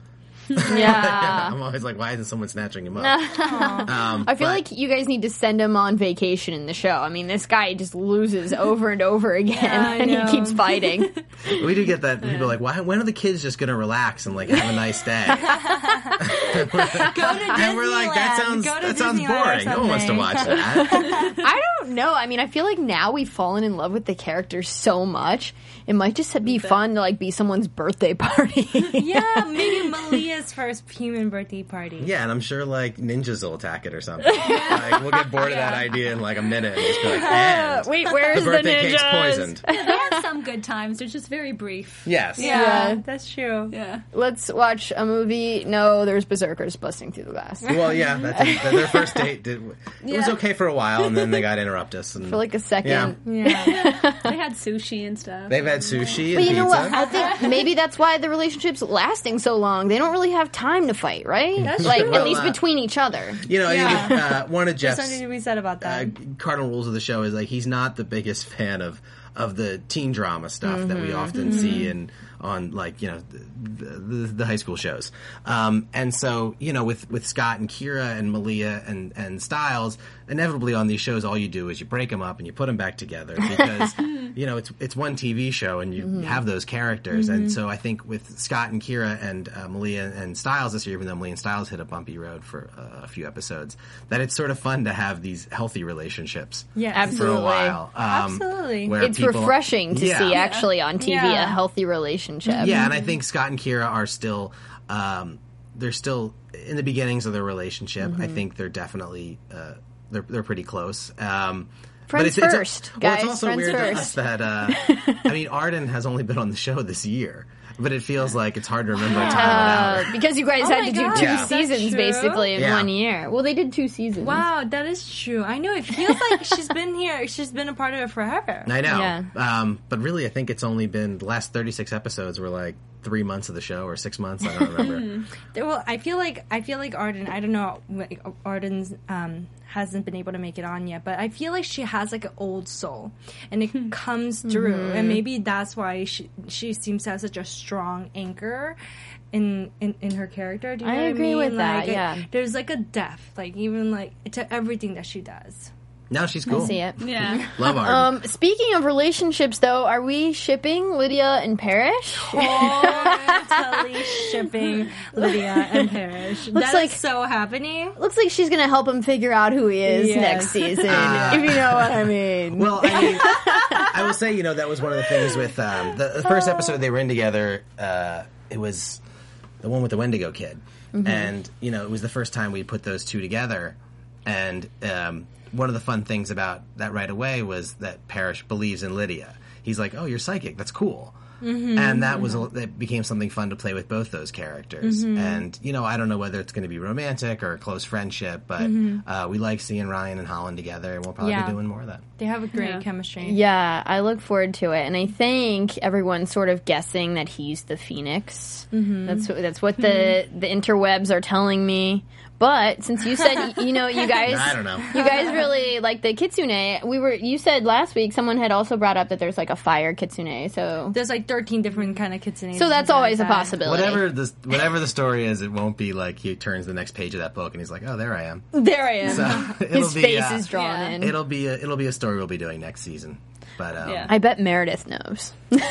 [LAUGHS] yeah. I'm always like, why isn't someone snatching him up? [LAUGHS] um, I feel but- like you guys need to send him on vacation in the show. I mean, this guy just loses over and over again, I and he keeps fighting. [LAUGHS] we do get that. People are like, why? When are the kids just going to relax and like have a nice day? Go to Disneyland. and we're like, that sounds Go to that sounds Disneyland or boring. No one wants to watch that. I don't know. I mean, I feel like now we've fallen in love with the characters so much. It might just be fun to like be someone's birthday [LAUGHS] party. Yeah, [LAUGHS] maybe Malia's first human birthday party. yeah, and I'm sure like ninjas will attack it or something. [LAUGHS] like, we'll get bored of that idea in like a minute and just be like, uh, and Wait, where's the the, birthday cake's ninjas? poisoned. They have some good times. They're just very brief. Yes. Yeah, Yeah. that's true. Yeah. Let's watch a movie. No, there's berserkers busting through the glass Well, yeah, that did, their first date did. It was okay for a while, and then they got interruptus. And for like a second. Yeah. Yeah. [LAUGHS] They had sushi and stuff. they've had sushi and But you pizza. know what? I think maybe that's why the relationship's lasting so long. They don't really have time to fight, right? That's like true. at least uh, between each other. You know, Yeah. even, uh, one of There's Jeff's something to be said about that. uh, cardinal rules of the show is like he's not the biggest fan of of the teen drama stuff that we often see in on like you know the, the, the high school shows. Um, and so you know with with Scott and Kira and Malia and and Stiles, inevitably on these shows, all you do is you break them up and you put them back together because [LAUGHS] you know it's it's one TV show and you have those characters. And so I think with Scott and Kira and uh, Malia and Stiles this year, even though Malia and Stiles hit a bumpy road for uh, a few episodes, that it's sort of fun to have these healthy relationships Yes. for a Absolutely. while. Um, Absolutely. It's people- refreshing to Yeah. see actually on TV Yeah. a healthy relationship. Yeah, and I think Scott and Kira are still, um, they're still in the beginnings of their relationship. Mm-hmm. I think they're definitely, uh, they're they're pretty close. Um, Friends but it's, first, it's, well, guys, it's also friends weird to first. us that uh, I mean, Arden has only been on the show this year, but it feels like it's hard to remember a time Uh, because you guys Oh had my to do two Yeah. seasons basically in Yeah. one year. Well, they did two seasons. Wow, that is true. I know. It feels like she's been here. She's been a part of it forever. I know, Yeah. um, but really, I think it's only been the last thirty six episodes were like three months of the show or six months. I don't [LAUGHS] remember. Well, I feel like I feel like Arden. I don't know. Like, Arden's um, hasn't been able to make it on yet, but I feel like she has like an old soul, and it comes through. And maybe that's why she she seems to have such a strong anchor. In, in, in her character, do you I know what agree I mean? with that, Like, it- yeah. there's like a depth, like even like to everything that she does. Now she's cool. I See it. Yeah. [LAUGHS] Love Arden. Um, speaking of relationships, though, are we shipping Lydia and Parrish? [LAUGHS] totally [LAUGHS] shipping Lydia and Parrish. That's like- like so happening. Looks like she's gonna help him figure out who he is Yes. next season, if you know what I mean. Well, I mean, I will say, you know, that was one of the things with um, the, the first episode they were in together. Uh, it was the one with the Wendigo kid, and you know, it was the first time we put those two together. And um, one of the fun things about that right away was that Parrish believes in Lydia. He's like, "Oh, you're psychic. That's cool." Mm-hmm. And that was a- that became something fun to play with both those characters. Mm-hmm. And you know, I don't know whether it's going to be romantic or a close friendship, but mm-hmm. uh, we like seeing Ryan and Holland together, and we'll probably Yeah. be doing more of that. They have a great Yeah. chemistry. yeah, I look forward to it, and I think everyone's sort of guessing that he's the Phoenix. That's that's what the the interwebs are telling me. But since you said you know you [LAUGHS] guys, I don't know. you guys really like the kitsune. We were you said last week someone had also brought up that there's like a fire kitsune. So There's like 13 different kind of kitsune. so that's always a possibility. Whatever the whatever the story is, it won't be like he turns the next page of that book and he's like, "Oh, there I am." There I am. So [LAUGHS] it'll His be, face uh, is drawn yeah. in. It'll be a, it'll be a story we'll be doing next season. But um, Yeah. I bet Meredith knows. [LAUGHS]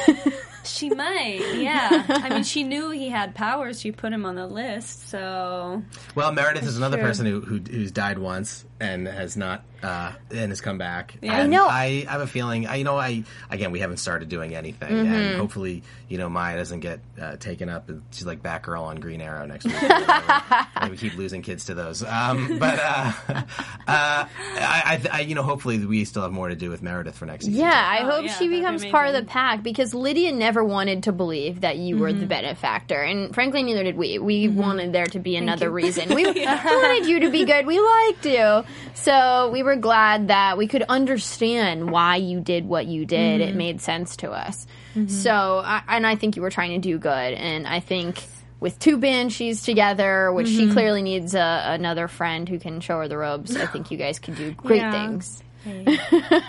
She might, yeah. I mean, she knew he had powers. She put him on the list, so well, Meredith is another true. person who, who who's died once and has not uh, and has come back. Yeah. I know. I have a feeling. I, you know, I again we haven't started doing anything, Mm-hmm. and hopefully, you know, Maya doesn't get uh, taken up. and She's like Batgirl on Green Arrow next week. or whatever. [LAUGHS] and we keep losing kids to those. Um, but uh, [LAUGHS] uh, I, I, I, you know, hopefully we still have more to do with Meredith for next season. Yeah, I Oh, hope yeah, she that'd be becomes part of the pack because Lydia never wanted to believe that you were the benefactor, and frankly, neither did we. We wanted there to be another reason. We [LAUGHS] wanted you to be good. We liked you, so we were glad that we could understand why you did what you did. It mm-hmm. made sense to us. Mm-hmm. So, I, and I think you were trying to do good, and I think. With two banshees together, which she mm-hmm. clearly needs a, another friend who can show her the ropes, I think you guys could do great Yeah. things. [LAUGHS]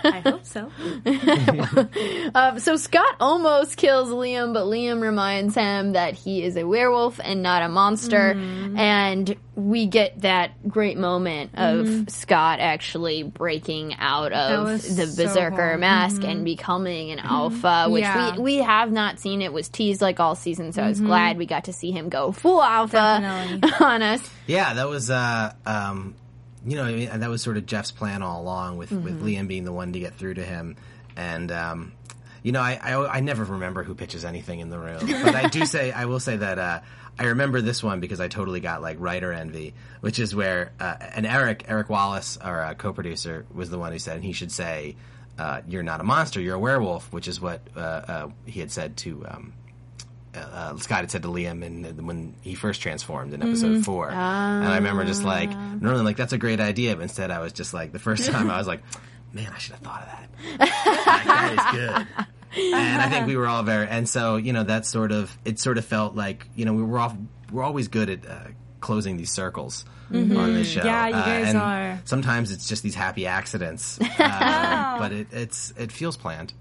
I hope so. [LAUGHS] Um, so Scott almost kills Liam, but Liam reminds him that he is a werewolf and not a monster. And we get that great moment of Scott actually breaking out of was the so berserker cool. mask and becoming an alpha, which Yeah. we, we have not seen. It was teased like all season, so I was glad we got to see him go full alpha Definitely. [LAUGHS] on us. Yeah, that was, uh, um, you know, I mean, and that was sort of Jeff's plan all along with, Mm-hmm. with Liam being the one to get through to him. And, um, you know, I, I, I never remember who pitches anything in the room, [LAUGHS] but I do say, I will say that, uh, I remember this one because I totally got like writer envy, which is where, uh, and Eric, Eric Wallace, our uh, co-producer, was the one who said, he should say, uh, you're not a monster, you're a werewolf, which is what, uh, uh, he had said to, um, uh, Scott had said to Liam in, when he first transformed in episode four, and I remember just like normally like that's a great idea, but instead I was just like the first time I was like, man, I should have thought of that. that is good. And I think we were all very, and so you know that sort of it sort of felt like you know we were all we're always good at uh, closing these circles on this show. Yeah, you Uh, guys and are. Sometimes it's just these happy accidents, uh, [LAUGHS] but it, it's it feels planned.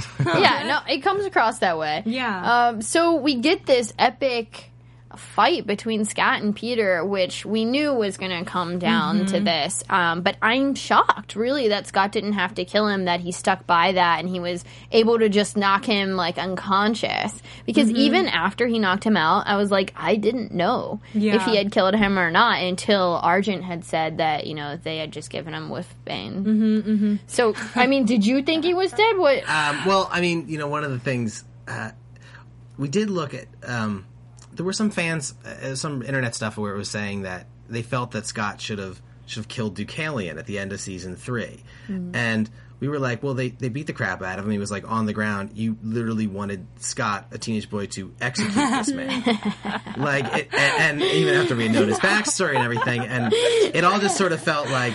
[LAUGHS] yeah, no, it comes across that way. Yeah. Um, so we get this epic fight between Scott and Peter, which we knew was going to come down to this. Um, but I'm shocked, really, that Scott didn't have to kill him, that he stuck by that and he was able to just knock him like unconscious. Because even after he knocked him out, I was like, I didn't know if he had killed him or not until Argent had said that, you know, they had just given him with Bane. Mm-hmm, mm-hmm. So, I mean, did you think he was dead? What? Um, well, I mean, you know, one of the things uh, we did look at. Um, there were some fans, uh, some internet stuff where it was saying that they felt that Scott should have should have killed Deucalion at the end of season 3 and we were like, well, they they beat the crap out of him. He was like on the ground. You literally wanted Scott, a teenage boy, to execute this man, [LAUGHS] like, it, and, and even after we had known his backstory and everything, and it all just sort of felt like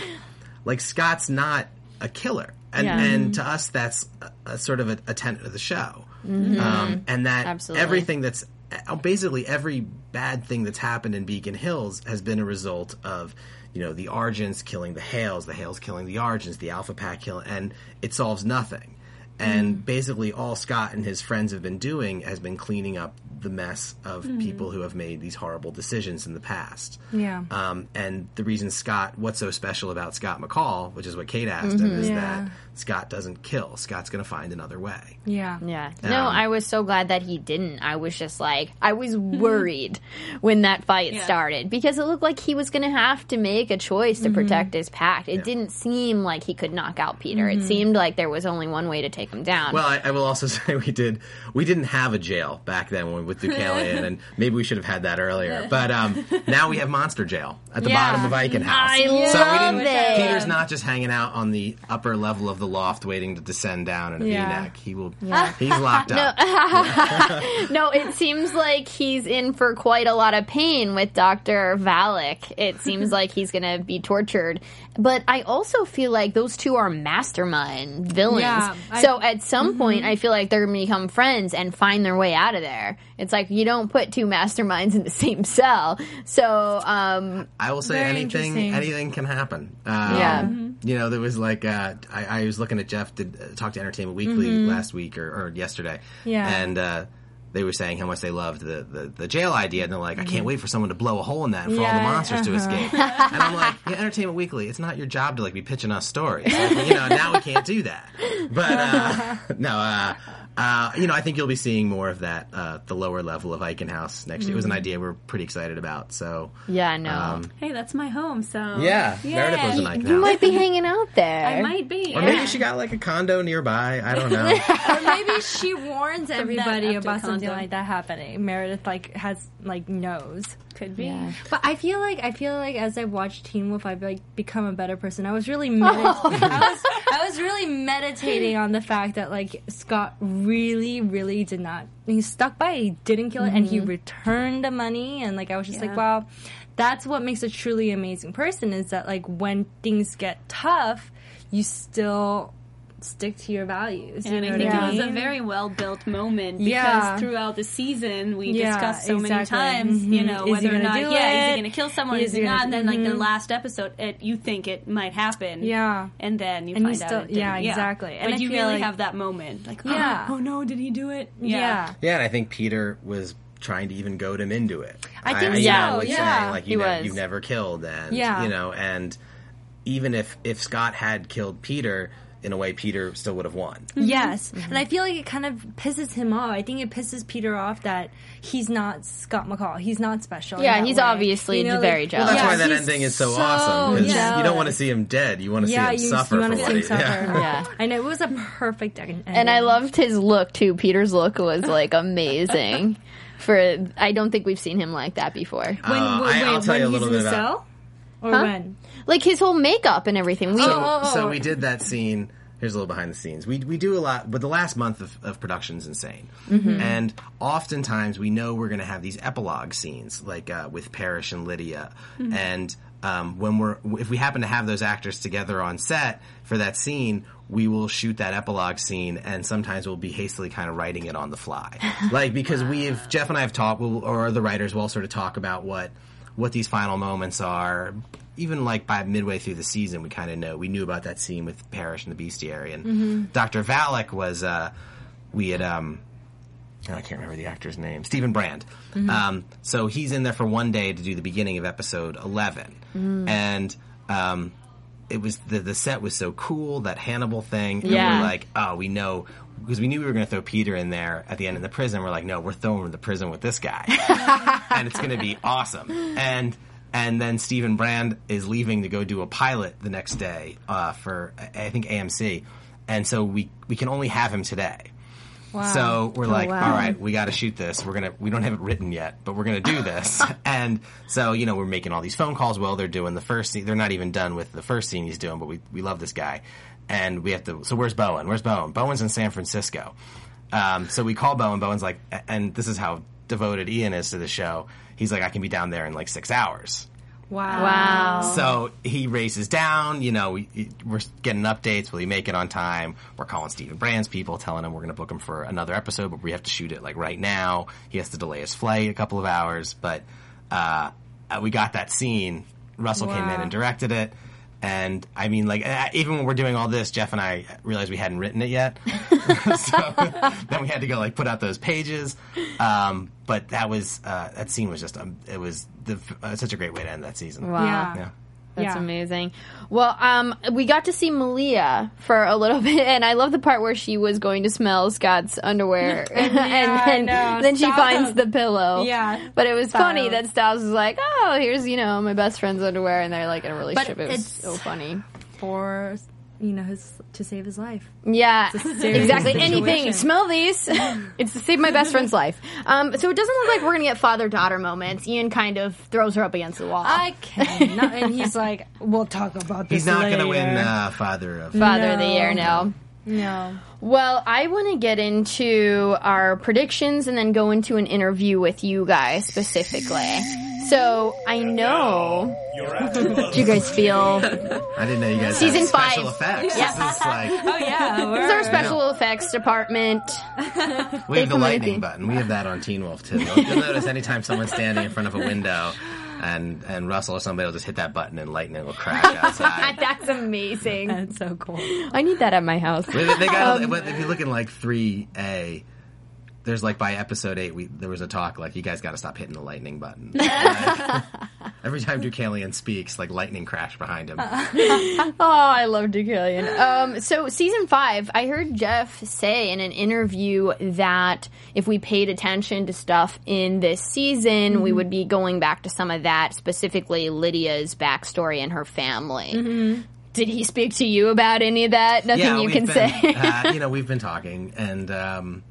like Scott's not a killer, and Yeah. and to us that's a, a sort of a, a tenet of the show, um, and that Absolutely. everything that's Uh, basically every bad thing that's happened in Beacon Hills has been a result of you know the Argents killing the Hales, the Hales killing the Argents, the Alpha Pack killing, and it solves nothing. And mm. basically, all Scott and his friends have been doing has been cleaning up the mess of people who have made these horrible decisions in the past. Yeah. Um, and the reason Scott, what's so special about Scott McCall, which is what Kate asked him, is Yeah. that Scott doesn't kill. Scott's going to find another way. Yeah. Yeah. No, Um, I was so glad that he didn't. I was just like, I was [LAUGHS] worried when that fight Yeah. started because it looked like he was going to have to make a choice to protect his pact. It didn't seem like he could knock out Peter. It seemed like there was only one way to take him down. Well, I, I will also [LAUGHS] say we did we didn't have a jail back then when, with Deucalion, and maybe we should have had that earlier. But um, now we have monster jail at the Yeah. bottom of Eichen House. I so we didn't. it. Peter's not just hanging out on the upper level of the loft waiting to descend down in a Yeah. neck He will. [LAUGHS] He's locked up. [LAUGHS] no, it seems like he's in for quite a lot of pain with Dr. Valack. It seems like he's going to be tortured. But I also feel like those two are mastermind villains. Yeah, I- so at some point, I feel like they're going to become friends and find their way out of there. It's like you don't put two masterminds in the same cell. So, um, I will say anything. Anything can happen. Um, Yeah. You know, there was like uh, I, I was looking at Jeff did uh, talk to Entertainment Weekly last week or, or yesterday. Yeah. And uh, they were saying how much they loved the, the, the jail idea, and they're like, I can't wait for someone to blow a hole in that and for all the monsters to uh-huh. escape. [LAUGHS] and I'm like, yeah, Entertainment Weekly, it's not your job to like be pitching us stories. Like, you know, now we can't do that. But uh, [LAUGHS] no, uh, uh, you know, I think you'll be seeing more of that. Uh, the lower level of Eichen House next year. It was an idea we're pretty excited about. So yeah, no. um, Hey, that's my home. So yeah, Yay. Meredith lives in Eichen you might be hanging out there. I might be. Or yeah. maybe she got like a condo nearby. I don't know. [LAUGHS] or maybe she warns everybody about about something like that happening. Meredith like has like knows. could be. Yeah. But I feel like I feel like as I've watched Teen Wolf, I've like become a better person. I was really [LAUGHS] medit- I was I was really meditating on the fact that like Scott really really did not he stuck by it. He didn't kill it and he mm-hmm. returned the money and like I was just Yeah. like wow that's what makes a truly amazing person is that like when things get tough you still stick to your values. you And I think what I it was a very well built moment because Yeah. throughout the season we Yeah, discussed so many times, you Mhm. know, Is he whether or gonna not, do yeah, is he going to kill someone? Is Is, he he not? do- And then, like the mhm. last episode, it, you think it might happen, Yeah. and then you And you find still- out, it didn't. yeah, exactly. And but I you really like- have that moment, like, Yeah. oh, oh no, did he do it? Yeah. yeah, and I think Peter was trying to even goad him into it. I think you so, know, like yeah. saying, like you know, was. you've never killed, and Yeah. you know, and even if if Scott had killed Peter, in a way, Peter still would have won. Yes, Mm-hmm. and I feel like it kind of pisses him off. I think it pisses Peter off that he's not Scott McCall. He's not special. Yeah, he's way. obviously very Well, jealous. that's Yeah, why that ending is so, so awesome you don't want to see him dead. You want to Yeah, see him you, suffer you want to see him suffer. Yeah. Yeah. I know it was a perfect ending. And I loved his look too. Peter's look was like amazing. [LAUGHS] For I don't think we've seen him like that before. Uh, when, I- I'll when tell you a he's little in bit the about- cell, or Huh? when? Like his whole makeup and everything. We So, Oh, oh, so oh. we did that scene. Here's a little behind the scenes. We we do a lot, but the last month of, of production's insane, Mm-hmm. and oftentimes we know we're going to have these epilogue scenes, like uh, with Parrish and Lydia, Mm-hmm. and um, when we're if we happen to have those actors together on set for that scene, we will shoot that epilogue scene, and sometimes we'll be hastily kind of writing it on the fly, [LAUGHS] like because we've Jeff and I have talked, we'll, or the writers will sort of talk about what what these final moments are. Even like by midway through the season, we kind of know. We knew about that scene with Parrish and the Bestiary, and Dr. Valack was. Uh, we had. Um, oh, I can't remember the actor's name. Stephen Brand. Um, so he's in there for one day to do the beginning of episode 11, and um, it was the the set was so cool that Hannibal thing. And Yeah. we're like, oh, we know because we knew we were going to throw Peter in there at the end of the prison. We're like, no, we're throwing him in the prison with this guy, [LAUGHS] and it's going to be awesome. And and then Stephen Brand is leaving to go do a pilot the next day uh, for I think AMC, and so we we can only have him today. So we're like, wow. all right, we got to shoot this. We're gonna, we don't have it written yet, but we're gonna do [LAUGHS] this. and so you know, we're making all these phone calls while they're doing the first scene. They're not even done with the first scene he's doing, but we we love this guy, and we have to. So where's Bohen? Where's Bohen? Bohen's in San Francisco. Um, so we call Bohen. Bohen's like, and this is how devoted Ian is to the show. He's like, I can be down there in like six hours. Wow. Wow. So he races down. You know, we, we're getting updates. Will he make it on time? We're calling Stephen Brand's people, telling him we're going to book him for another episode, but we have to shoot it like right now. He has to delay his flight a couple of hours. But uh, uh, we got that scene. Russell came in and directed it. And I mean, like, even when we're doing all this, Jeff and I realized we hadn't written it yet. [LAUGHS] [LAUGHS] so [LAUGHS] then we had to go like put out those pages. Um, but that was uh, that scene was just um, it was the, uh, such a great way to end that season. Wow. Yeah. Yeah. That's Yeah. amazing. Well, um, we got to see Malia for a little [LAUGHS] bit, and I love the part where she was going to smell Scott's underwear, [LAUGHS] [LAUGHS] and then, then she finds the pillow. Yeah. but it was funny that Stiles was like, "Oh, here's you know my best friend's underwear," and they're like in a relationship. it was it's- so funny. For you know his to save his life. Yeah, exactly. situation. Anything. Smell these. [LAUGHS] it's to save my best friend's life. Um, so it doesn't look like we're gonna get father daughter moments. Ian kind of throws her up against the wall. I cannot. and he's like, "We'll talk about this." He's not later. going to win uh, Father of. father of the No. year now. No. Well, I want to get into our predictions and then go into an interview with you guys specifically. So I know. [LAUGHS] Do you guys feel? I didn't know you guys Season had special five. effects. This is like [LAUGHS] Oh yeah. This is our special effects department. we have the come lightning button. We have that on Teen Wolf too. You'll, you'll notice anytime someone's standing in front of a window, and and Russell or somebody will just hit that button and lightning will crash [LAUGHS] outside. That's amazing. That's so cool. I need that at my house. They, they got. Um, but if you look in like three A, there's like by episode eight, we there was a talk like you guys got to stop hitting the lightning button. Like, [LAUGHS] [LAUGHS] every time Deucalion speaks, like lightning crash behind him. [LAUGHS] Oh, I love Deucalion. Um, so season five, I heard Jeff say in an interview that if we paid attention to stuff in this season, we would be going back to some of that, specifically Lydia's backstory and her family. Did he speak to you about any of that? Nothing yeah, you can been, say. uh, you know, we've been talking, and um,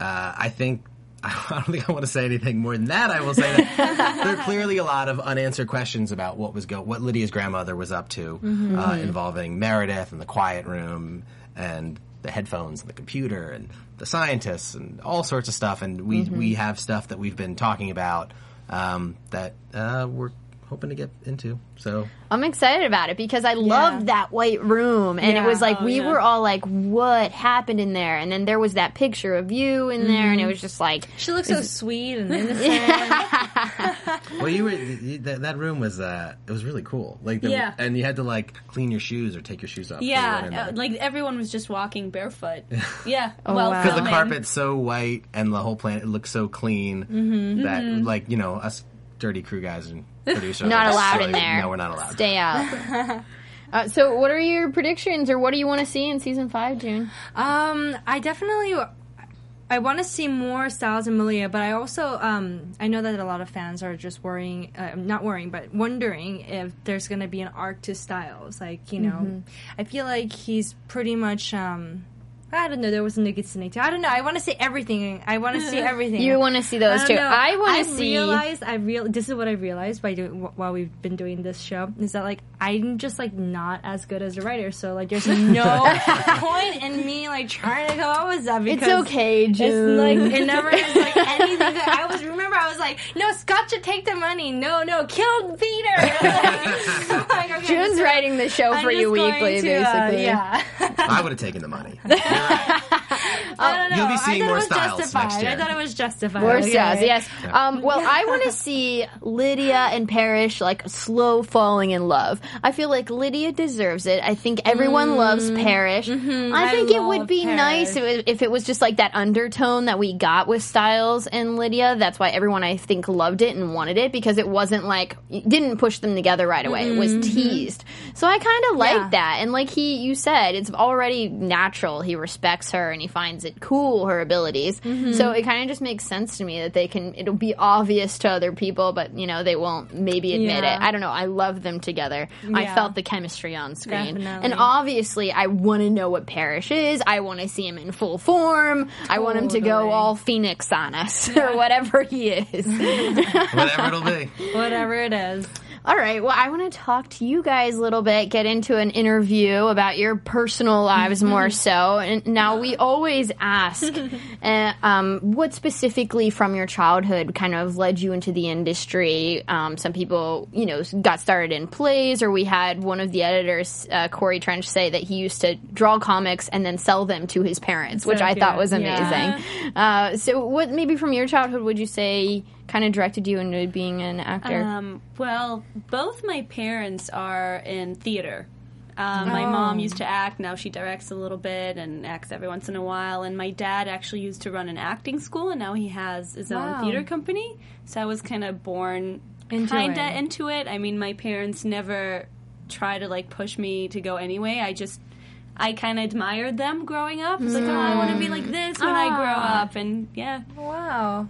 uh, I think [LAUGHS] I don't think I want to say anything more than that. I will say that [LAUGHS] there are clearly a lot of unanswered questions about what was go what Lydia's grandmother was up to, Mm-hmm. uh, involving Meredith and the quiet room and the headphones and the computer and the scientists and all sorts of stuff. And we Mm-hmm. we have stuff that we've been talking about um, that uh, we're hoping to get into. So I'm excited about it because I loved that white room, and it was like Oh, we yeah. were all like, "What happened in there?" And then there was that picture of you in there, and it was just like, She looks so sweet and [LAUGHS] innocent. Well, you were you, that, that room was uh, it was really cool. Like, the, Yeah. and you had to like clean your shoes or take your shoes off. Yeah, uh, like everyone was just walking barefoot. [LAUGHS] Yeah, Oh, well, wow. because the carpet's so white and the whole planet looks so clean Mm-hmm. that like you know us dirty crew guys and producers not allowed in there. No, we're not allowed. Stay out. [LAUGHS] uh, so, what are your predictions, or what do you want to see in season five, June? Um, I definitely, I want to see more Stiles and Malia, but I also, um, I know that a lot of fans are just worrying, uh, not worrying, but wondering if there's going to be an arc to Stiles. Like, you know, Mm-hmm. I feel like he's pretty much, um, I don't know. There was a Nick Snake too. I don't know. I want to see everything. I want to see [LAUGHS] everything. You want to see those I too? know. I want to see. realized I real. This is what I realized by doing while we've been doing this show is that like I'm just like not as good as a writer. So like there's no [LAUGHS] point in me like trying to come up with stuff. It's Because okay, It's June. like it never is like [LAUGHS] anything that I was. Remember, I was like, no, Scott should take the money. No, no, kill Peter. Like, okay, June's so writing the show I'm for you weekly, to, uh, basically. yeah. I would have taken the money right. [LAUGHS] I don't know. You'll be seeing I thought more it was Stiles justified. next year. I thought it was justified. More Okay. stars, yes. Um, well, I [LAUGHS] want to see Lydia and Parrish like slow falling in love. I feel like Lydia deserves it. I think everyone loves Parrish. I Mm-hmm. I think it would be nice if it, if it was just like that undertone that we got with Stiles and Lydia. That's why everyone I think loved it and wanted it because it wasn't like didn't push them together right away. It was teased. So I kind of like Yeah. that. And like he, you said, it's already natural. He respects her and he finds it cool her abilities. Mm-hmm. So it kind of just makes sense to me that they can. It'll be obvious to other people, but you know they won't maybe admit Yeah. it. I don't know. I love them together. I felt the chemistry on screen, Definitely. and obviously I want to know what Parrish is. I want to see him in full form. I want him to go all Phoenix on us [LAUGHS] or whatever he is. [LAUGHS] Whatever it'll be. Whatever it is. All right. Well, I want to talk to you guys a little bit, get into an interview about your personal lives more so. And now we always ask uh, [LAUGHS] um, what specifically from your childhood kind of led you into the industry. Um, some people, you know, got started in plays, or we had one of the editors, uh, Corey Trench, say that he used to draw comics and then sell them to his parents, which So I thought was amazing. Yeah. Uh, so, what maybe from your childhood would you say kind of directed you into being an actor? Um, well, both my parents are in theater. Um, My mom used to act. Now she directs a little bit and acts every once in a while. And my dad actually used to run an acting school, and now he has his Wow. own theater company. So I was kind of born Into kinda it. into it. I mean, my parents never try to like push me to go anyway. I just I kind of admired them growing up. I was like, oh, I want to be like this when I grow Ah. up, and yeah. Wow.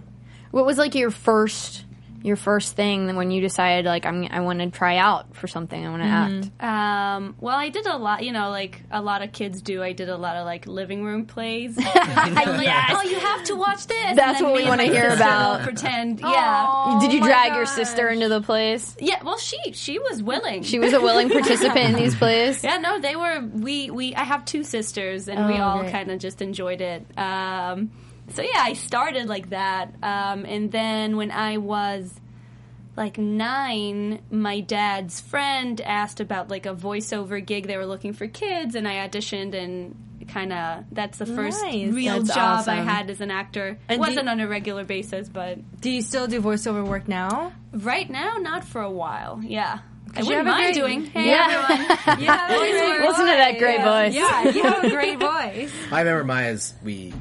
What was like your first your first thing when you decided like I'm I want to try out for something I want to act? Um, well, I did a lot, you know, like a lot of kids do. I did a lot of like living room plays. [LAUGHS] yes. oh, you have to watch this. And That's then what we wanna hear about. will Pretend, [LAUGHS] yeah, Oh Did you my drag your sister into the plays? yeah. Well, she she was willing. She was a willing [LAUGHS] participant in these plays. yeah, no, they were. We we. I have two sisters, and we Oh, all great. kind of just enjoyed it. Um, so yeah, I started like that, um, and then when I was like nine, my dad's friend asked about like a voiceover gig. They were looking for kids, and I auditioned and kind of that's the first Nice. real That's job awesome. I had as an actor. And it wasn't do- on a regular basis, but Do you still do voiceover work now? right now, not for a while. Yeah. I you wouldn't mind great- doing. Hey Yeah. everyone. [LAUGHS] You have a great Listen to that great voice. Yeah, you have a great [LAUGHS] voice. I remember Maya's. We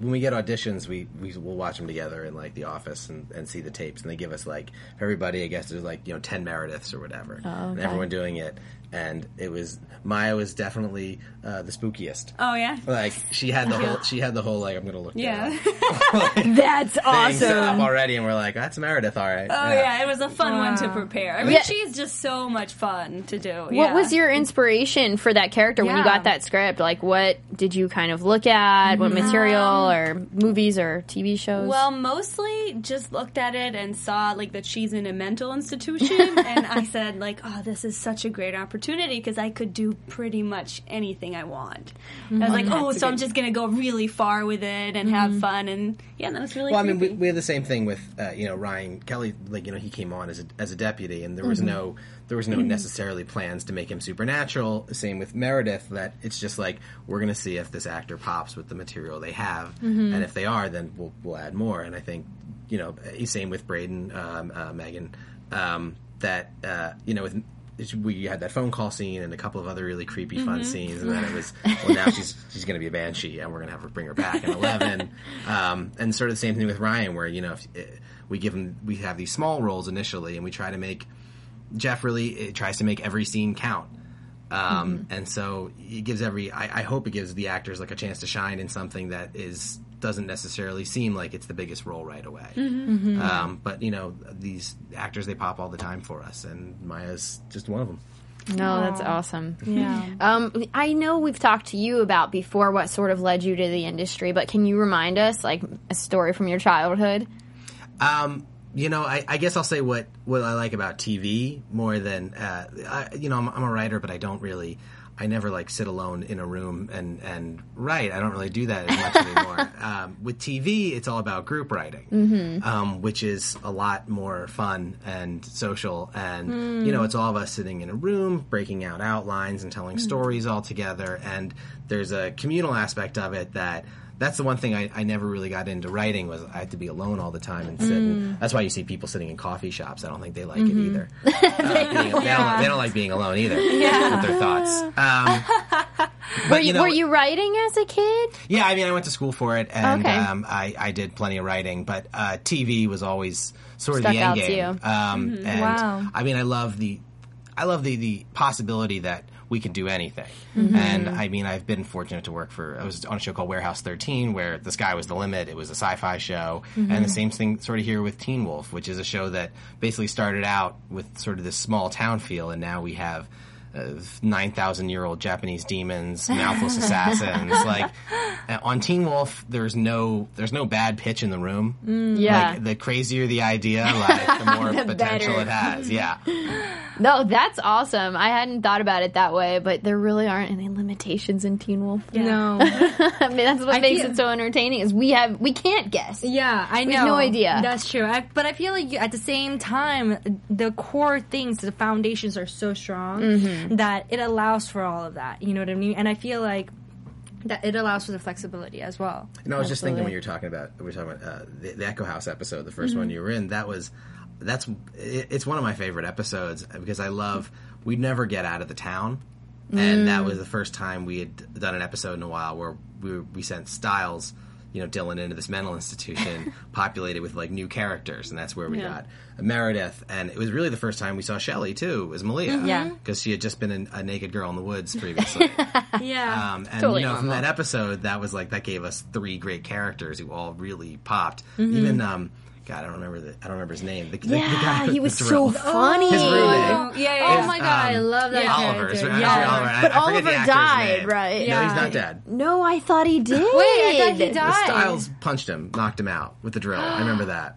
when we get auditions, we we will watch them together in like the office and, and see the tapes, and they give us like everybody. I guess there's like you know ten Merediths or whatever, oh, and everyone doing it. And it was Maya was definitely uh, the spookiest. Oh yeah. Like she had the whole she had the whole like I'm gonna look Yeah. down [LAUGHS] [LAUGHS] That's thing set up awesome. already, and we're like that's Meredith, all right. Oh yeah. it was a fun one to prepare. I mean, Yeah. she's just so much fun to do. What was your inspiration for that character when you got that script? Like, what did you kind of look at? What material or movies or TV shows? Well, mostly just looked at it and saw like that she's in a mental institution, [LAUGHS] and I said like, "Oh, this is such a great opportunity because I could do pretty much anything I want." I was like, "Oh, so I'm just gonna go really far with it and have fun," and yeah, that was really. Well, I mean, we, we had the same thing with uh, you know Ryan Kelley. Like you know, he came on as a as a deputy, and there was no there was no necessarily plans to make him supernatural. Same with Meredith. That it's just like we're going to see if this actor pops with the material they have, and if they are, then we'll we'll add more. And I think you know, uh, same with Braeden, um, uh, Meagan. Um, that uh, you know with. We had that phone call scene and a couple of other really creepy, fun scenes, and then it was well. Now she's she's going to be a banshee, and we're going to have her bring her back in eleven. [LAUGHS] Um, and sort of the same thing with Ryan, where you know if, uh, we give him we have these small roles initially, and we try to make Jeff really it tries to make every scene count. Um, And so it gives every. I, I hope it gives the actors like a chance to shine in something that is doesn't necessarily seem like it's the biggest role right away. Um, but you know these actors they pop all the time for us, and Maya's just one of them. no, that's awesome. Yeah. Um, I know we've talked to you about before what sort of led you to the industry, but can you remind us, like, a story from your childhood? Um, you know, I, I guess I'll say what, what I like about TV more than, uh, I, you know, I'm, I'm a writer, but I don't really, I never like sit alone in a room and, and write. I don't really do that as much [LAUGHS] anymore. Um, with TV, it's all about group writing, um, which is a lot more fun and social. And, you know, it's all of us sitting in a room, breaking out outlines and telling stories all together. And there's a communal aspect of it that, that's the one thing I, I never really got into writing was I had to be alone all the time and sit. And that's why you see people sitting in coffee shops. I don't think they like it either. [LAUGHS] Uh, being- they, don't, they don't like being alone either with their thoughts. Um, [LAUGHS] Were but you, you know, were you writing as a kid? yeah, I mean, I went to school for it, and Okay. um, I, I did plenty of writing. But uh, TV was always sort of Stuck the end game. Um, And Wow. I mean, I love the, I love the the possibility that we can do anything. Mm-hmm. And I mean, I've been fortunate to work for. I was on a show called Warehouse 13, where the sky was the limit. It was a sci-fi show, Mm-hmm. and the same thing sort of here with Teen Wolf, which is a show that basically started out with sort of this small town feel, and now we have. Nine thousand year old Japanese demons, mouthless assassins. [LAUGHS] like uh, on Teen Wolf, there's no there's no bad pitch in the room. Yeah. Like the crazier the idea, like the [LAUGHS] more The potential better. it has. Yeah. [LAUGHS] No, that's awesome. I hadn't thought about it that way, but there really aren't any limitations in Teen Wolf. No. I mean, that's what I makes feel- it so entertaining is we have we can't guess. Yeah, I know. have no idea. That's true. I, but I feel like at the same time, the core things, the foundations are so strong Mm-hmm. That it allows for all of that. You know what I mean? And I feel like that it allows for the flexibility as well. And I was just thinking when you were talking about we were talking about uh, the, the Eichen House episode, the 1st Mm-hmm. one you were in. That was that's it, it's one of my favorite episodes because I love we never get out of the town, and Mm. that was the first time we had done an episode in a while where we we sent Stiles. You know, Dylan into this mental institution [LAUGHS] populated with like new characters, and that's where we Yeah. got Meredith. And it was really the first time we saw Shelley too, was Malia. Mm-hmm. Yeah. because she had just been a naked girl in the woods [LAUGHS] previously. Yeah. Um, and Totally you know, from that episode, that was like that gave us three great characters who all really popped. Mm-hmm. Even um, God, I don't remember the I don't remember his name. The, the- the Yeah, guy he was the so funny. His roommate. Oh, yeah, yeah, Is, oh my god, I um, love that yeah. Oliver. character. It's- Yeah. Oliver. I- But I forget Oliver died, name. right? No, he's not dead. No, I thought he did. Wait, I thought he The died. Stiles punched him, knocked him out with the drill. I remember [GASPS] that.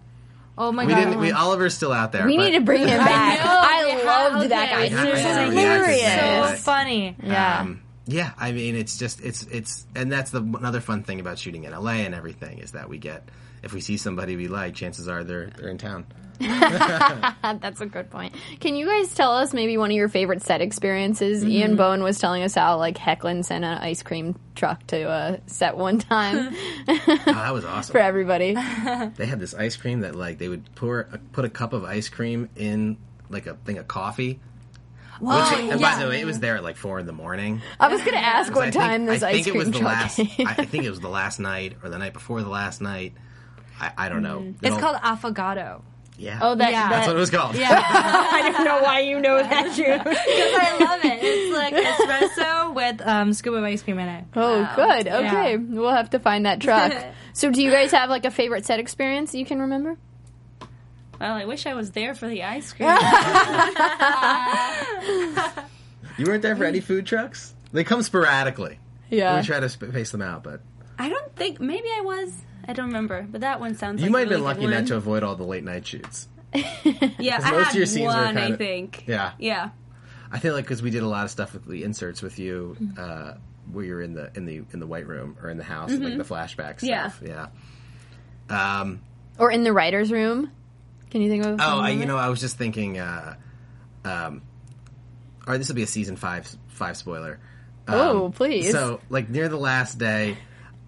Oh my We god. didn't. We Oliver's still out there. We need to bring him back. know, I, we have- loved that guy. we He was to have the actor's name. hilarious. so funny. Yeah. Um, yeah, I mean, it's just it's it's, and that's the another fun thing about shooting in LA and everything is that we get if we see somebody we like, chances are they're they're in town. [LAUGHS] That's a good point. Can you guys tell us maybe one of your favorite set experiences? Mm-hmm. Ian Bohen was telling us how like Hoechlin sent an ice cream truck to a set one time [LAUGHS] Oh, that was [LAUGHS] awesome. for everybody. They had this ice cream that like they would pour a, put a cup of ice cream in like a thing of coffee. Which, and by the way, it was there at like four in the morning. I was going to ask what I time think, this I ice think it cream was the last. came. I think it was the last night or the night before the last night. I, I don't know. Mm-hmm. It's called affogato. yeah. oh, that, Yeah. that's what it was called. Yeah. [LAUGHS] I don't know why you know that, [LAUGHS] June. Because I love it. It's like [LAUGHS] espresso with um, scoop of ice cream in it. Oh, good. Yeah. Okay, we'll have to find that truck. so, do you guys have like a favorite set experience you can remember? Well, I wish I was there for the ice cream. You weren't there for any food trucks. They come sporadically. Yeah. We try to sp- pace them out, but I don't think. Maybe I was. I don't remember. But that one sounds. Like You like might a have been lucky not to avoid all the late night shoots. [LAUGHS] Yeah, 'Cause I most had of your scenes were one. I kinda- think. Yeah. Yeah. I feel like because we did a lot of stuff with the inserts with you, uh, where you're in the in the in the white room or in the house, like the flashback Yeah. stuff. Yeah. Um. Or in the writer's room? Can you think of? Oh, I, you know, I was just thinking. Uh, um. All right, this will be a season five five spoiler. Um, Oh, please. So, like near the last day,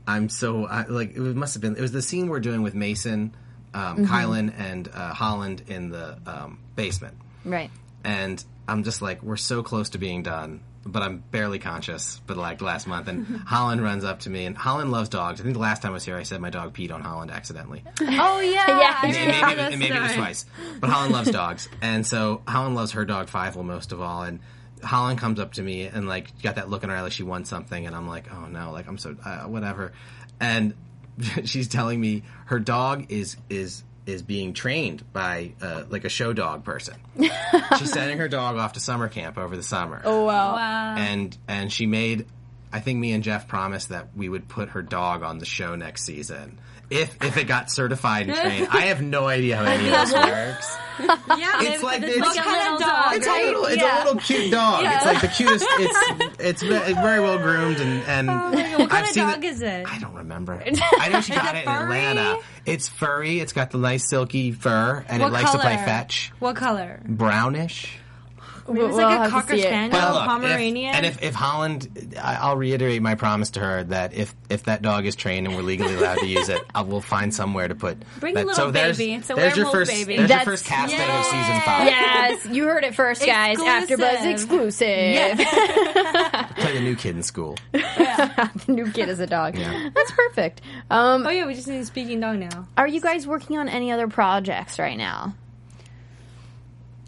I'm so I, like it must have been. It was the scene we're doing with Mason, um, Mm-hmm. Khylin, and uh, Holland in the um, basement. right. and I'm just like, we're so close to being done, but I'm barely conscious. But like last month, and [LAUGHS] Holland runs up to me, and Holland loves dogs. I think the last time I was here, I said my dog peed on Holland accidentally. [LAUGHS] Oh, yeah. [LAUGHS] Yeah. I And remember maybe, that maybe it was twice. But Holland loves dogs, and so Holland loves her dog Fievel most of all. And Holland comes up to me and like got that look in her eye like she won something, and I'm like, oh no, like I'm so uh, whatever. And [LAUGHS] she's telling me her dog is is is being trained by uh, like a show dog person. [LAUGHS] she's sending her dog off to summer camp over the summer Oh wow. Wow. and and she made I think me and Jeff promised that we would put her dog on the show next season. If if it got certified and trained. [LAUGHS] I have no idea how any of this works. [LAUGHS] Yeah, It's like it's like a little dog. it's a little it's Yeah. a little cute dog. It's like the cutest [LAUGHS] it's it's very well groomed and and oh, what kind I've of dog is it? I don't remember. [LAUGHS] I know she got it it in? Atlanta. It's furry. It's got the nice silky fur and What it likes to play fetch. What color? Brownish. We'll- It's we'll like a cocker spaniel, Well, look, Pomeranian. If, and if, if Holland, I- I'll reiterate my promise to her that if if that dog is trained and we're legally allowed to use it, I will find somewhere to put. Bring that. a little so there's, baby. It's a there's your first, baby. There's That's- your first casting of season five. Yes, you heard it first, guys. Exclusive. AfterBuzz exclusive. Play [LAUGHS] the new kid in school. Yeah. the [LAUGHS] new kid is a dog. Yeah. That's perfect. Um, oh yeah, we just need a speaking dog now. are you guys working on any other projects right now?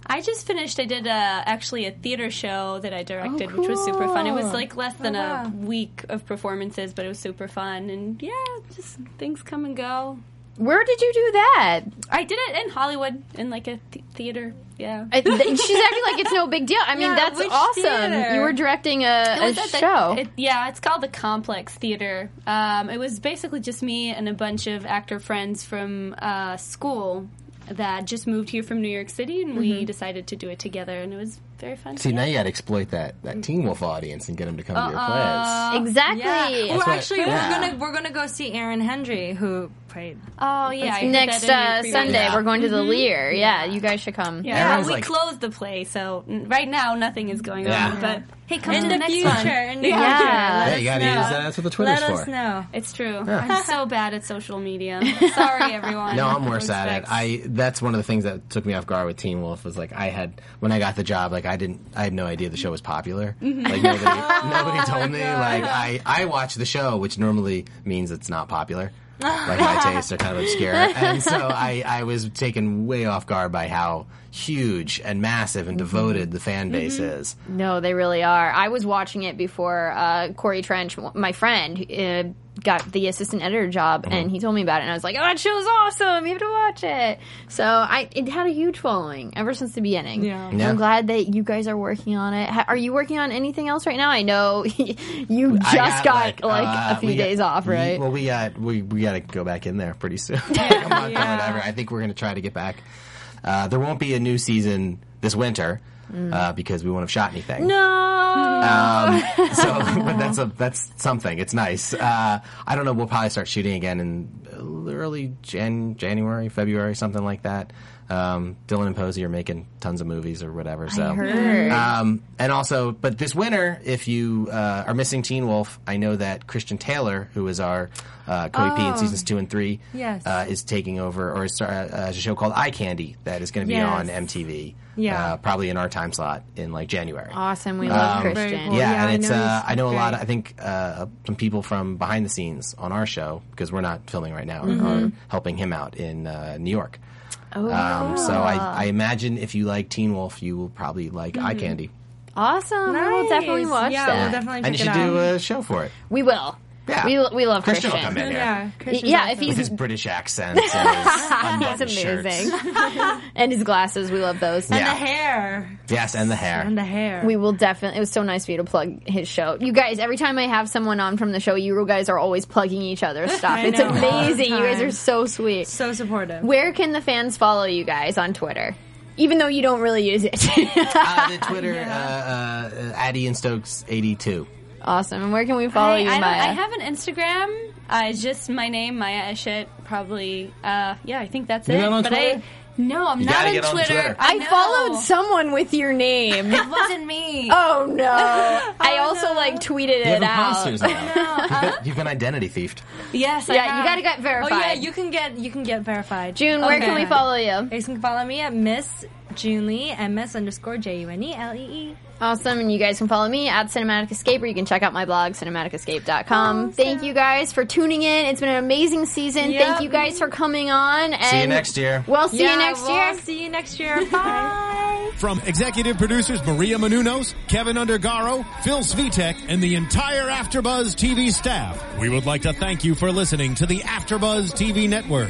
I just finished. I did uh, actually a theater show that I directed, Oh, which was super fun. It was like less than wow. a week of performances, but it was super fun. And yeah, just things come and go. Where did you do that? I did it in Hollywood in like a th- theater. Yeah. I, th- she's acting like it's no big deal. I mean, Yeah, that's awesome. theater? You were directing a, a at the- show. it- yeah, it's called the Complex Theater. Um, it was basically just me and a bunch of actor friends from uh, school that just moved here from New York City, and we Mm-hmm. decided to do it together, and it was very fun. See, now you got to exploit that that Teen Wolf audience and get them to come to your plays. exactly. Yeah. Well, what- actually, yeah. we're gonna we're gonna go see Aaron Hendry, who played. Oh yeah, I Next that in your uh, Sunday, Yeah. we're going to the Lear. Yeah, you guys should come. Yeah, Aaron's we like- closed the play, so right now nothing is going Yeah. on. But hey, come In to the, the, next future, one. in the Yeah. future, Yeah, let Yeah, you got to know. use that. That's what the Twitter's Let for. us know. It's true. I'm so bad at social media. [LAUGHS] Sorry, everyone. No, I'm No worse at it. I that's one of the things that took me off guard with Teen Wolf was like I had when I got the job, like I didn't I had no idea the show was popular. [LAUGHS] Like nobody nobody told me. Like I I watch the show, which normally means it's not popular. [SIGHS] like my tastes are kind of obscure, [LAUGHS] and so I I was taken way off guard by how huge and massive and devoted the fan base is. No, they really are. I was watching it before uh, Corey Trench, my friend, uh, got the assistant editor job, and he told me about it, and I was like, "Oh, that show's awesome! You have to watch it." So I, it had a huge following ever since the beginning. Yeah. Yeah. I'm glad that you guys are working on it. Ha- Are you working on anything else right now? I know [LAUGHS] you just got, like, uh, a few we got- days off, we- right? well, we got we we got to go back in there pretty soon. [LAUGHS] Like a month or Yeah. whatever. I think we're going to try to get back. Uh, there won't be a new season this winter uh, because we won't have shot anything. no. Um, [LAUGHS] so [LAUGHS] but that's a that's something. It's nice. Uh, I don't know. We'll probably start shooting again in early Jan- January, February, something like that. Um, Dylan and Posey are making tons of movies or whatever. So heard. um, and also, but this winter, if you uh, are missing Teen Wolf, I know that Christian Taylor, who is our uh, co-EP in Oh. seasons two and three, Yes. uh, is taking over or is, uh, has a show called Eye Candy that is going to be Yes. on MTV. Yeah. uh, probably in our time slot in like January. awesome. We love Um, Very Christian. cool. Yeah, Yeah, and I it's know uh, I know a lot. great. I think uh, some people from behind the scenes on our show because we're not filming right now Mm-hmm. are helping him out in uh, New York. Oh, Um, so I, I imagine if you like Teen Wolf, you will probably like Eye Candy, awesome. We will definitely watch yeah, that. We'll definitely and you check should it do a show for it. we will. Yeah. We, we love Christian Christian. will come in here. Yeah, Christian's Yeah, if awesome. he's With his British accent and his [LAUGHS] unbuttoned He's shirts. amazing. [LAUGHS] and his glasses, we love those. and Yeah. the hair Yes, and the hair. and the hair. We will definitely. It was so nice for you to plug his show. You guys, every time I have someone on from the show, you guys are always plugging each other's [LAUGHS] stuff. It's know, amazing. You guys are so sweet. so supportive. Where can the fans follow you guys on Twitter? Even though you don't really use it. uh, the Twitter, uh, uh, Addie and Stokes eighty two. Awesome. And where can we follow I, you, I, Maya? I have an Instagram. Uh, it's just my name, Maya Eshet. Probably. Uh, yeah, I think that's You're it. not on but Twitter? I no, I'm You not on get on Twitter. Twitter. I followed someone with your name. [LAUGHS] It wasn't me. [LAUGHS] oh no! [LAUGHS] I also like tweeted You have it out. imposters now. You've, been, you've been identity thiefed. Yes, I Yeah, have. you gotta get verified. Oh yeah, you can get you can get verified. June, where can we follow you? You can follow me at Miss June Lee, MS underscore J U N E L E E. Awesome. And you guys can follow me at Cinematic Escape, or you can check out my blog, cinematicescape.com. Thank you guys for tuning in. It's been an amazing season. Yep. Thank you guys for coming on. And See you next year. We'll see you next we'll year. See you next year. [LAUGHS] Bye. From executive producers Maria Menounos, Keven Undergaro, Phil Svitek, and the entire AfterBuzz TV staff, we would like to thank you for listening to the AfterBuzz TV network.